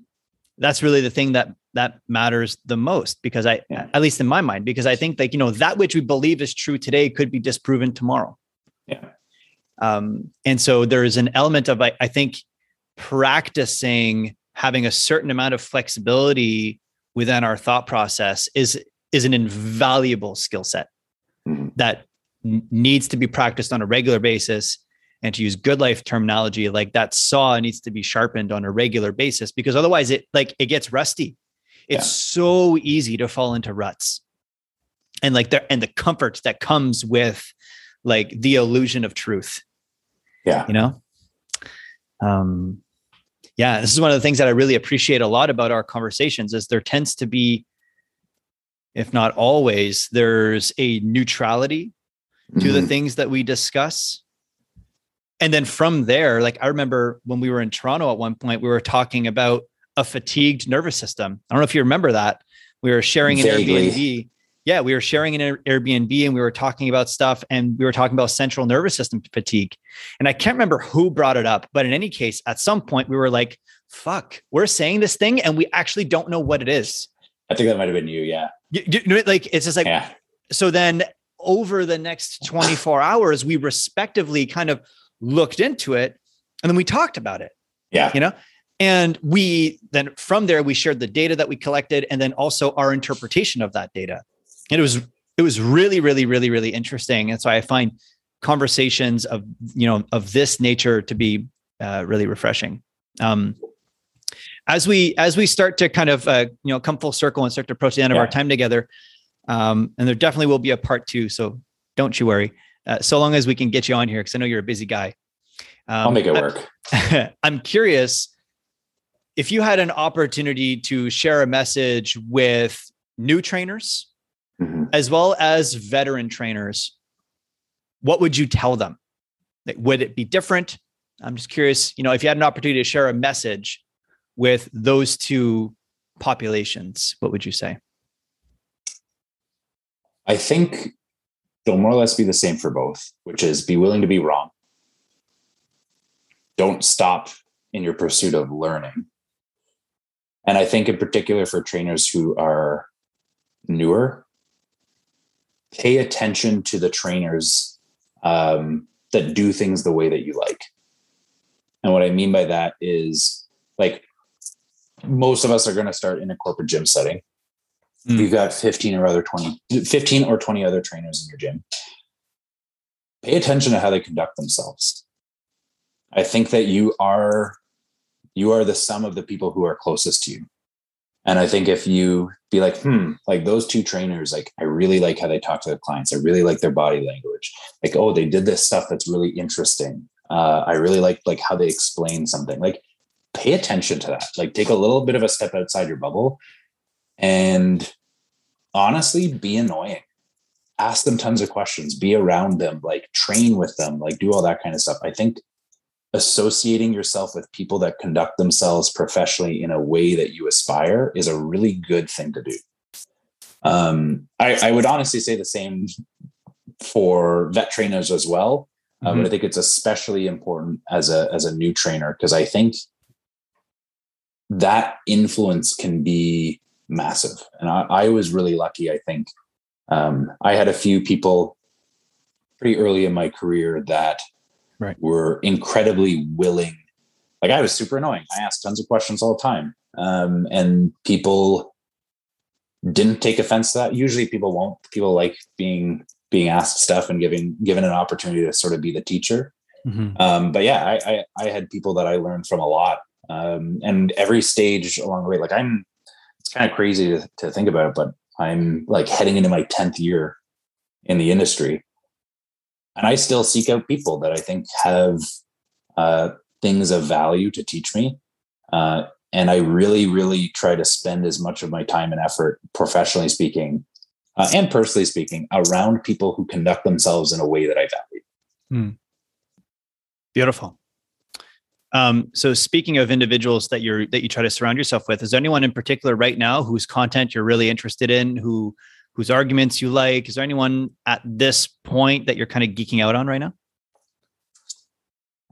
that's really the thing that that matters the most because I, yeah. at least in my mind, because I think like you know that which we believe is true today could be disproven tomorrow. Yeah. Um, and so there is an element of I, I think practicing having a certain amount of flexibility within our thought process is is an invaluable skill set mm-hmm. that needs to be practiced on a regular basis. And to use good life terminology like that saw needs to be sharpened on a regular basis because otherwise it like it gets rusty. It's yeah. so easy to fall into ruts. And like there and the comfort that comes with like the illusion of truth. Yeah. You know? Um yeah this is one of the things that i really appreciate a lot about our conversations is there tends to be if not always there's a neutrality to mm-hmm. the things that we discuss and then from there like i remember when we were in toronto at one point we were talking about a fatigued nervous system i don't know if you remember that we were sharing an Vaguely. airbnb yeah, we were sharing an Airbnb and we were talking about stuff and we were talking about central nervous system fatigue. And I can't remember who brought it up, but in any case, at some point we were like, fuck, we're saying this thing and we actually don't know what it is. I think that might have been you. Yeah. You, you, like, it's just like, yeah. so then over the next 24 hours, we respectively kind of looked into it and then we talked about it. Yeah. You know, and we then from there, we shared the data that we collected and then also our interpretation of that data and it was it was really really really really interesting and so i find conversations of you know of this nature to be uh, really refreshing um, as we as we start to kind of uh, you know come full circle and start to approach the end yeah. of our time together um, and there definitely will be a part two so don't you worry uh, so long as we can get you on here because i know you're a busy guy um, i'll make it work I, i'm curious if you had an opportunity to share a message with new trainers mm-hmm. as well as veteran trainers, what would you tell them? Like, would it be different? I'm just curious, you know, if you had an opportunity to share a message with those two populations, what would you say? I think they'll more or less be the same for both, which is be willing to be wrong. Don't stop in your pursuit of learning. And I think, in particular, for trainers who are newer, pay attention to the trainers um, that do things the way that you like. And what I mean by that is like most of us are going to start in a corporate gym setting. Mm. You've got 15 or other 20, 15 or 20 other trainers in your gym. Pay attention to how they conduct themselves. I think that you are you are the sum of the people who are closest to you. And I think if you be like, hmm, like those two trainers, like I really like how they talk to their clients. I really like their body language. Like, oh, they did this stuff that's really interesting. Uh, I really like like how they explain something. Like, pay attention to that. Like, take a little bit of a step outside your bubble, and honestly, be annoying. Ask them tons of questions. Be around them. Like, train with them. Like, do all that kind of stuff. I think associating yourself with people that conduct themselves professionally in a way that you aspire is a really good thing to do. Um, I, I, would honestly say the same for vet trainers as well. Um, mm-hmm. but I think it's especially important as a as a new trainer because I think that influence can be massive. And I, I was really lucky. I think um, I had a few people pretty early in my career that right. were incredibly willing. Like I was super annoying. I asked tons of questions all the time. Um, and people didn't take offense to that. Usually people won't. People like being being asked stuff and giving given an opportunity to sort of be the teacher. Mm-hmm. Um, but yeah, I, I, I had people that I learned from a lot. Um, and every stage along the way, like I'm kind of crazy to, to think about it, but I'm like heading into my 10th year in the industry and I still seek out people that I think have uh, things of value to teach me. Uh, and I really, really try to spend as much of my time and effort, professionally speaking, uh, and personally speaking, around people who conduct themselves in a way that I value. Hmm. Beautiful. Um, so speaking of individuals that you're that you try to surround yourself with, is there anyone in particular right now whose content you're really interested in, who whose arguments you like? Is there anyone at this point that you're kind of geeking out on right now?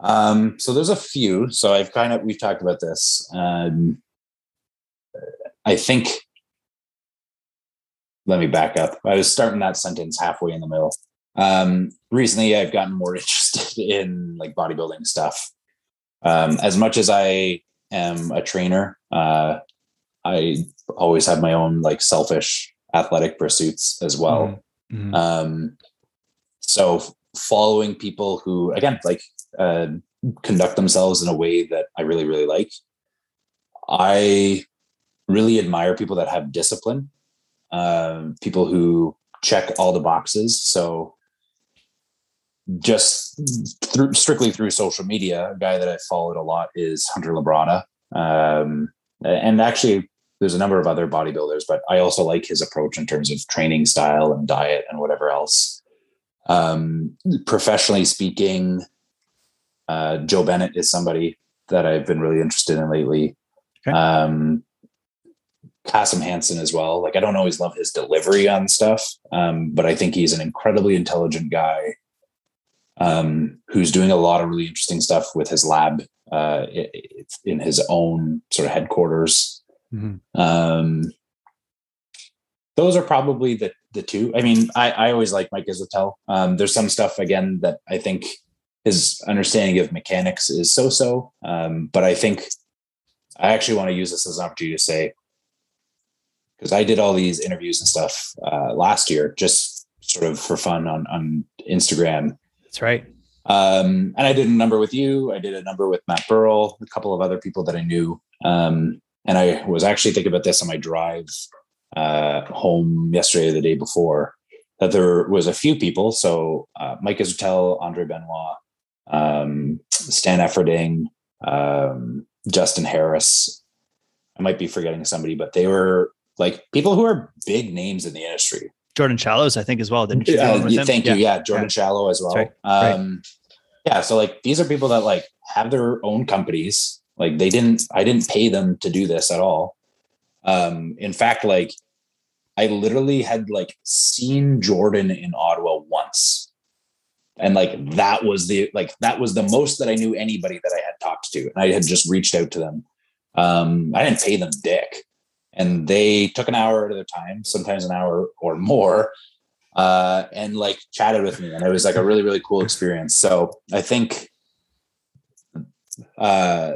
Um, so there's a few. So I've kind of we've talked about this. Um, I think. Let me back up. I was starting that sentence halfway in the middle. Um, recently, I've gotten more interested in like bodybuilding stuff. Um, as much as I am a trainer, uh, I always have my own like selfish athletic pursuits as well. Mm-hmm. Um, so following people who, again, like uh, conduct themselves in a way that I really, really like. I really admire people that have discipline, uh, people who check all the boxes. So just through strictly through social media, a guy that I followed a lot is Hunter Labrada. Um, and actually there's a number of other bodybuilders, but I also like his approach in terms of training style and diet and whatever else. Um, professionally speaking, uh, Joe Bennett is somebody that I've been really interested in lately. Okay. Um, Kassem Hanson as well. Like I don't always love his delivery on stuff, um, but I think he's an incredibly intelligent guy um, who's doing a lot of really interesting stuff with his lab uh, in his own sort of headquarters. Mm-hmm. Um, those are probably the the two. I mean, I, I always like Mike Israetel. Um, there's some stuff again that I think his understanding of mechanics is so so. Um, but I think I actually want to use this as an opportunity to say because I did all these interviews and stuff uh, last year, just sort of for fun on on Instagram. That's right. Um, and I did a number with you. I did a number with Matt Burrell, a couple of other people that I knew. Um, and I was actually thinking about this on my drive uh, home yesterday or the day before that there was a few people. So uh, Mike Israetel, Andre Benoit, um, Stan Efferding, um, Justin Harris. I might be forgetting somebody, but they were like people who are big names in the industry. Jordan Shallows, I think, as well. Didn't you? Uh, thank you. Yeah, Jordan yeah. Shallow as well. Right. Um, right. Yeah, so like these are people that like have their own companies. Like they didn't, I didn't pay them to do this at all. Um, in fact, like I literally had like seen Jordan in Ottawa once. And like that was the like that was the most that I knew anybody that I had talked to. And I had just reached out to them. Um, I didn't pay them dick. And they took an hour at a time, sometimes an hour or more, uh, and like chatted with me. And it was like a really, really cool experience. So I think uh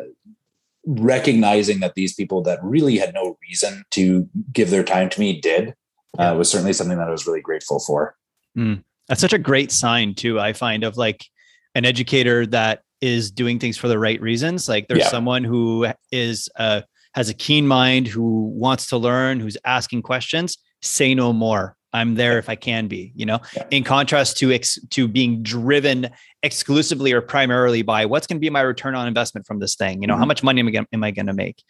recognizing that these people that really had no reason to give their time to me did uh, was certainly something that I was really grateful for. Mm. That's such a great sign too. I find of like an educator that is doing things for the right reasons. Like there's yeah. someone who is uh, has a keen mind, who wants to learn, who's asking questions. Say no more. I'm there if I can be, you know, yeah. in contrast to ex- to being driven exclusively or primarily by what's going to be my return on investment from this thing. You know, mm-hmm. how much money am I I going to make?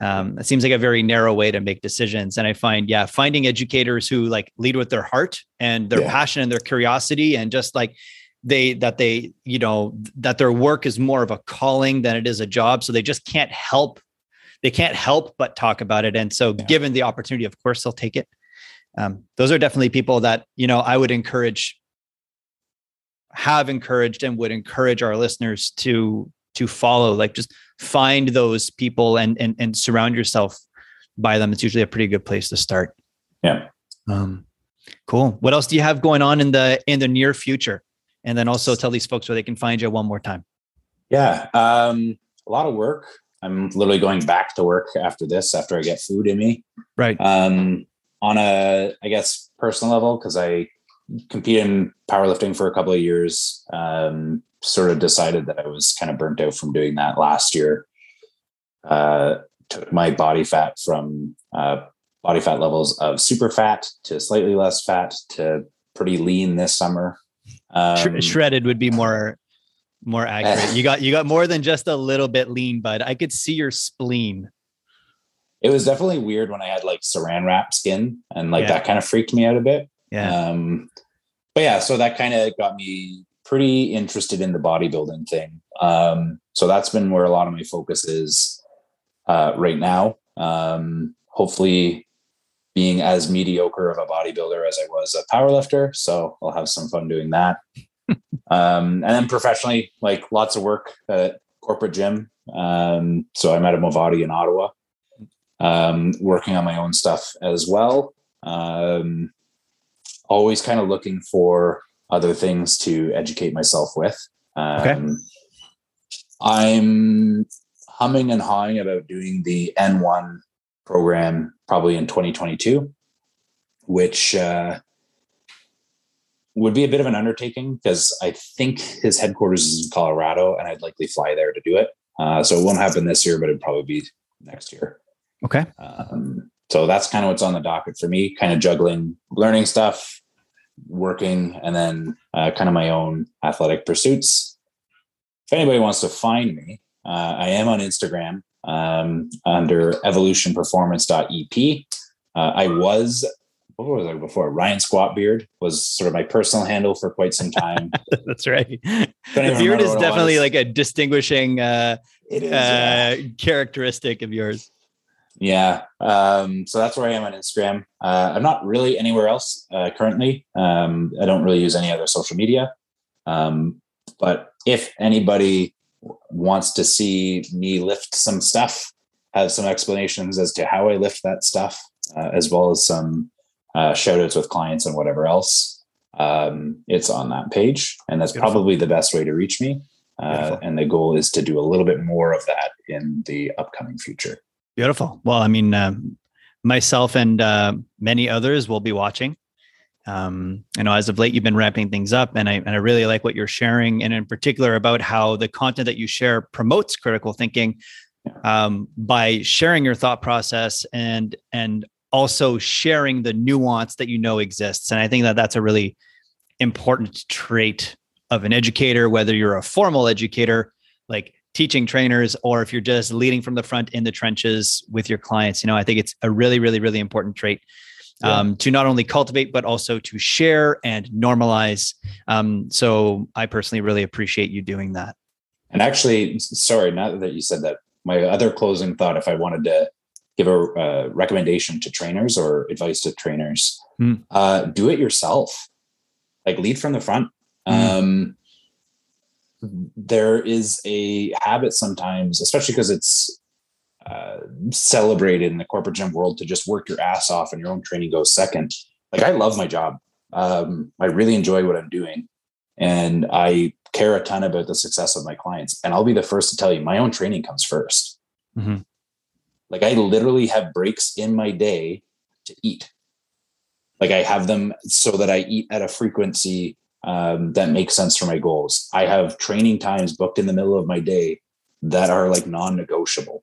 Um, it seems like a very narrow way to make decisions. And I find, yeah, finding educators who like lead with their heart and their yeah. passion and their curiosity and just like they that they you know that their work is more of a calling than it is a job so they just can't help they can't help but talk about it. And so yeah. given the opportunity of course they'll take it. Um, those are definitely people that you know i would encourage have encouraged and would encourage our listeners to to follow like just find those people and and, and surround yourself by them. It's usually a pretty good place to start. Yeah. Um cool. What else do you have going on in the in the near future? And then also tell these folks where they can find you one more time. Yeah um a lot of work i'm literally going back to work after this after i get food in me right um on a, I guess, personal level, because I competed in powerlifting for a couple of years, um, sort of decided that I was kind of burnt out from doing that last year. Uh, took my body fat from uh, body fat levels of super fat to slightly less fat to pretty lean this summer. Um, Shredded would be more more accurate. you got you got more than just a little bit lean, bud. I could see your spleen it was definitely weird when I had like saran wrap skin and like yeah. that kind of freaked me out a bit. Yeah. Um, but yeah, so that kind of got me pretty interested in the bodybuilding thing. Um, so that's been where a lot of my focus is uh, right now. Um, hopefully being as mediocre of a bodybuilder as I was a powerlifter. So I'll have some fun doing that. Um, and then professionally, like lots of work at corporate gym. Um, so I'm at a Movati in Ottawa um, working on my own stuff as well. Um, always kind of looking for other things to educate myself with. Um, okay. I'm humming and hawing about doing the N1 program probably in 2022, which uh, would be a bit of an undertaking because I think his headquarters is in Colorado and I'd likely fly there to do it. Uh, so it won't happen this year, but it'd probably be next year. Okay. Um, so that's kind of what's on the docket for me, kind of juggling learning stuff, working, and then uh, kind of my own athletic pursuits. If anybody wants to find me, uh, I am on Instagram um, under evolutionperformance.ep. Uh, I was, what was I before? Ryan Squat Beard was sort of my personal handle for quite some time. That's right. The beard is definitely like a distinguishing uh, it is, uh, yeah. characteristic of yours. Yeah. Um, so that's where I am on Instagram. Uh, I'm not really anywhere else uh, currently. Um, I don't really use any other social media. Um, but if anybody wants to see me lift some stuff, have some explanations as to how I lift that stuff, uh, as well as some uh, shout outs with clients and whatever else. Um, it's on that page, and that's Beautiful. probably the best way to reach me. Uh, and the goal is to do a little bit more of that in the upcoming future. Beautiful. Well, I mean, uh, myself and uh, many others will be watching. Um, you know, as of late, you've been ramping things up, and I and I really like what you're sharing, and in particular about how the content that you share promotes critical thinking um, by sharing your thought process and and also sharing the nuance that you know exists. And I think that that's a really important trait of an educator, whether you're a formal educator, like teaching trainers, or if you're just leading from the front in the trenches with your clients. You know, I think it's a really, really, really important trait. Yeah. Um, to not only cultivate but also to share and normalize. Um, so I personally really appreciate you doing that. And actually, sorry, now that you said that, my other closing thought, if I wanted to give a uh, recommendation to trainers or advice to trainers, mm. uh, do it yourself. Like lead from the front. Mm. Um, there is a habit sometimes, especially because it's uh, celebrated in the corporate gym world to just work your ass off and your own training goes second. Like I love my job. Um, I really enjoy what I'm doing, and I care a ton about the success of my clients. And I'll be the first to tell you, my own training comes 1st mm-hmm. Like I literally have breaks in my day to eat. Like I have them so that I eat at a frequency um, that makes sense for my goals. I have training times booked in the middle of my day that are like non-negotiable.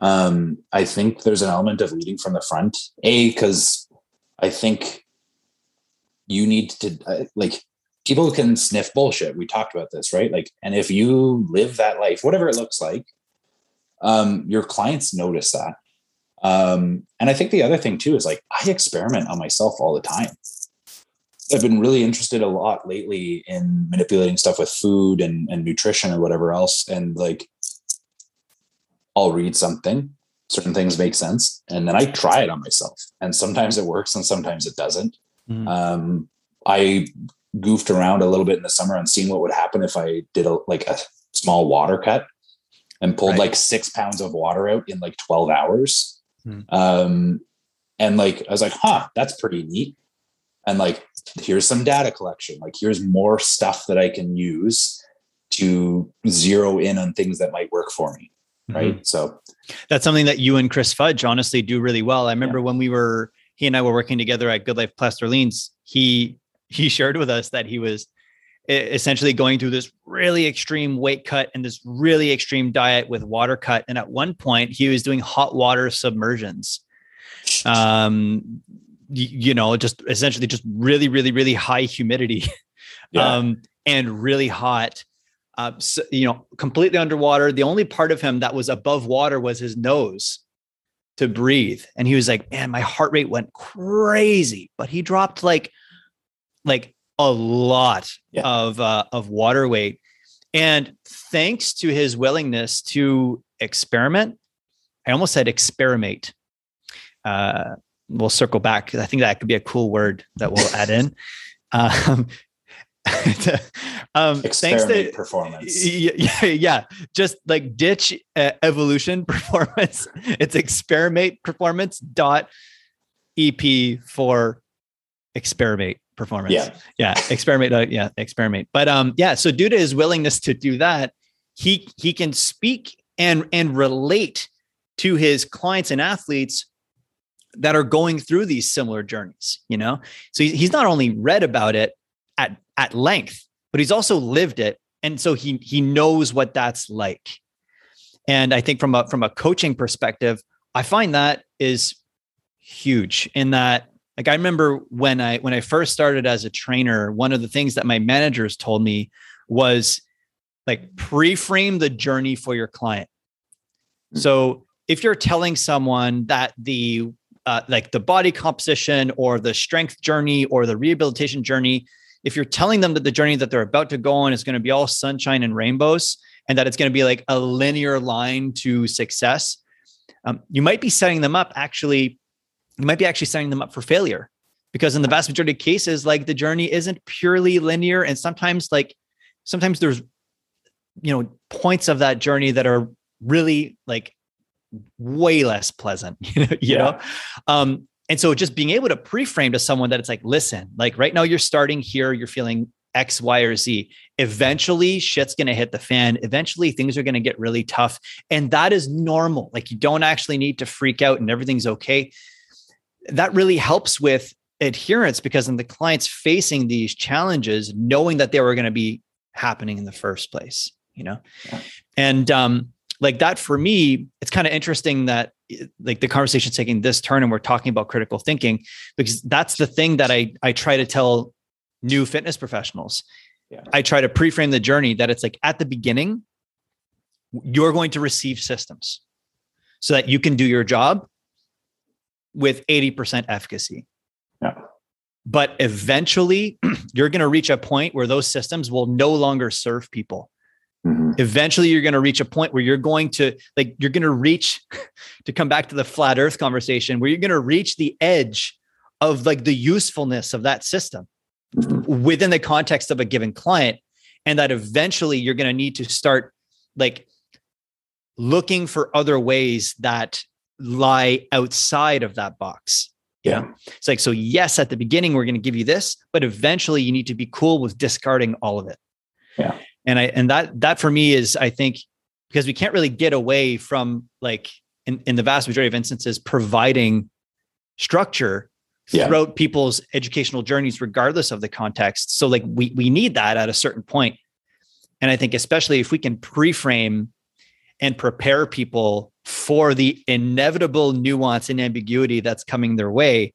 Um, I think there's an element of leading from the front. A because I think you need to uh, like people can sniff bullshit. We talked about this, right? Like, and if you live that life, whatever it looks like, um, your clients notice that. Um, and I think the other thing too is like I experiment on myself all the time. I've been really interested a lot lately in manipulating stuff with food and, and nutrition or whatever else. And like, I'll read something, certain things make sense, and then I try it on myself. And sometimes it works and sometimes it doesn't. Mm. Um, I goofed around a little bit in the summer and seeing what would happen if I did a, like a small water cut and pulled right. like six pounds of water out in like 12 hours. Mm. Um, and like, I was like, huh, that's pretty neat. And like, here's some data collection. Like, here's more stuff that I can use to zero in on things that might work for me. Right. Mm-hmm. So that's something that you and Chris Fudge honestly do really well. I remember yeah. when we were, he and I were working together at Good Life d'Orleans, he he shared with us that he was essentially going through this really extreme weight cut and this really extreme diet with water cut. And at one point, he was doing hot water submersions. Um, you, know, just essentially just really, really, really high humidity, yeah. um, and really hot. Uh, so, you know, completely underwater. The only part of him that was above water was his nose to breathe. And he was like, man, my heart rate went crazy. But he dropped like like a lot yeah. of uh, of water weight, and thanks to his willingness to experiment, I almost said experiment. Uh, we'll circle back. I think that could be a cool word that we'll add in. Um, um, thanks to performance. Yeah, yeah, just like ditch uh, evolution performance. It's experiment performance dot ep for experiment performance. Yeah. Yeah. Experiment. Uh, yeah. Experiment. But um, yeah. So due to his willingness to do that, he he can speak and and relate to his clients and athletes that are going through these similar journeys, you know? So he's not only read about it at at length, but he's also lived it. And so he he knows what that's like. And I think from a from a coaching perspective, I find that is huge in that like I remember when I when I first started as a trainer, one of the things that my managers told me was like pre-frame the journey for your client. Mm-hmm. So if you're telling someone that the uh, like the body composition or the strength journey or the rehabilitation journey, if you're telling them that the journey that they're about to go on is going to be all sunshine and rainbows and that it's going to be like a linear line to success, um, you might be setting them up actually you might be actually setting them up for failure because in the vast majority of cases like the journey isn't purely linear and sometimes like sometimes there's you know points of that journey that are really like way less pleasant you know, you yeah. know? um and so just being able to pre-frame to someone that it's like listen like right now you're starting here you're feeling X, Y, or Z. Eventually, shit's going to hit the fan. Eventually, things are going to get really tough. And that is normal. Like, you don't actually need to freak out and everything's okay that really helps with adherence because then the client's facing these challenges knowing that they were going to be happening in the first place you know yeah. and um like that for me it's kind of interesting that like the conversation's taking this turn and we're talking about critical thinking because that's the thing that i i try to tell new fitness professionals yeah. i try to pre-frame the journey that it's like at the beginning you're going to receive systems so that you can do your job with 80% efficacy. Yeah. But eventually, you're going to reach a point where those systems will no longer serve people. Mm-hmm. Eventually, you're going to reach a point where you're going to, like, you're going to reach, to come back to the flat earth conversation, where you're going to reach the edge of like the usefulness of that system mm-hmm. within the context of a given client. And that eventually you're going to need to start like looking for other ways that lie outside of that box. Yeah. It's like, so yes, at the beginning, we're going to give you this, but eventually you need to be cool with discarding all of it. Yeah. And I, and that, that for me is, I think, because we can't really get away from like in, in the vast majority of instances, providing structure yeah. throughout people's educational journeys, regardless of the context. So like we, we need that at a certain point. And I think, especially if we can pre-frame and prepare people for the inevitable nuance and ambiguity that's coming their way.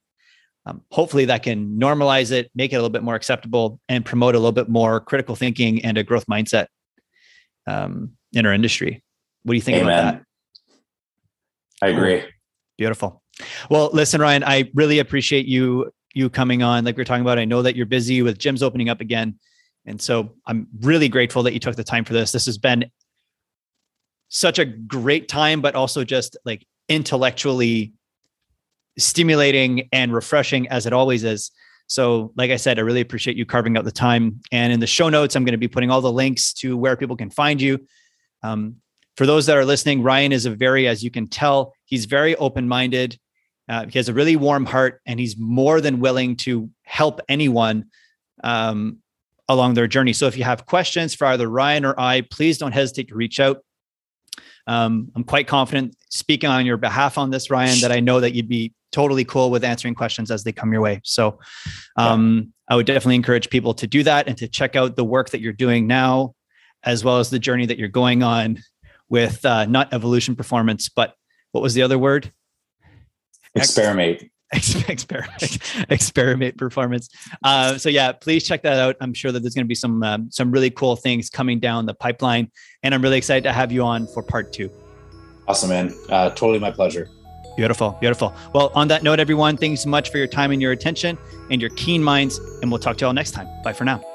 Um, hopefully, that can normalize it, make it a little bit more acceptable, and promote a little bit more critical thinking and a growth mindset um, in our industry. What do you think Amen. about that? I agree. Beautiful. Well, listen, Ryan, I really appreciate you you coming on. Like we are talking about, I know that you're busy with gyms opening up again. And so I'm really grateful that you took the time for this. This has been such a great time, but also just like intellectually stimulating and refreshing as it always is. So, like I said, I really appreciate you carving out the time. And in the show notes, I'm going to be putting all the links to where people can find you. Um, for those that are listening, Ryan is a very, as you can tell, he's very open minded. Uh, he has a really warm heart, and he's more than willing to help anyone um, along their journey. So, if you have questions for either Ryan or I, please don't hesitate to reach out. Um, I'm quite confident speaking on your behalf on this, Ryan, that I know that you'd be totally cool with answering questions as they come your way. So um, I would definitely encourage people to do that and to check out the work that you're doing now, as well as the journey that you're going on with uh, not evolution performance, but what was the other word? Experiment. experiment experiment performance. Uh, so yeah, please check that out. I'm sure that there's going to be some um, some really cool things coming down the pipeline, and I'm really excited to have you on for part two. Awesome, man. Uh, totally my pleasure. Beautiful, beautiful. Well, on that note, everyone, thanks so much for your time and your attention and your keen minds, and we'll talk to you all next time. Bye for now.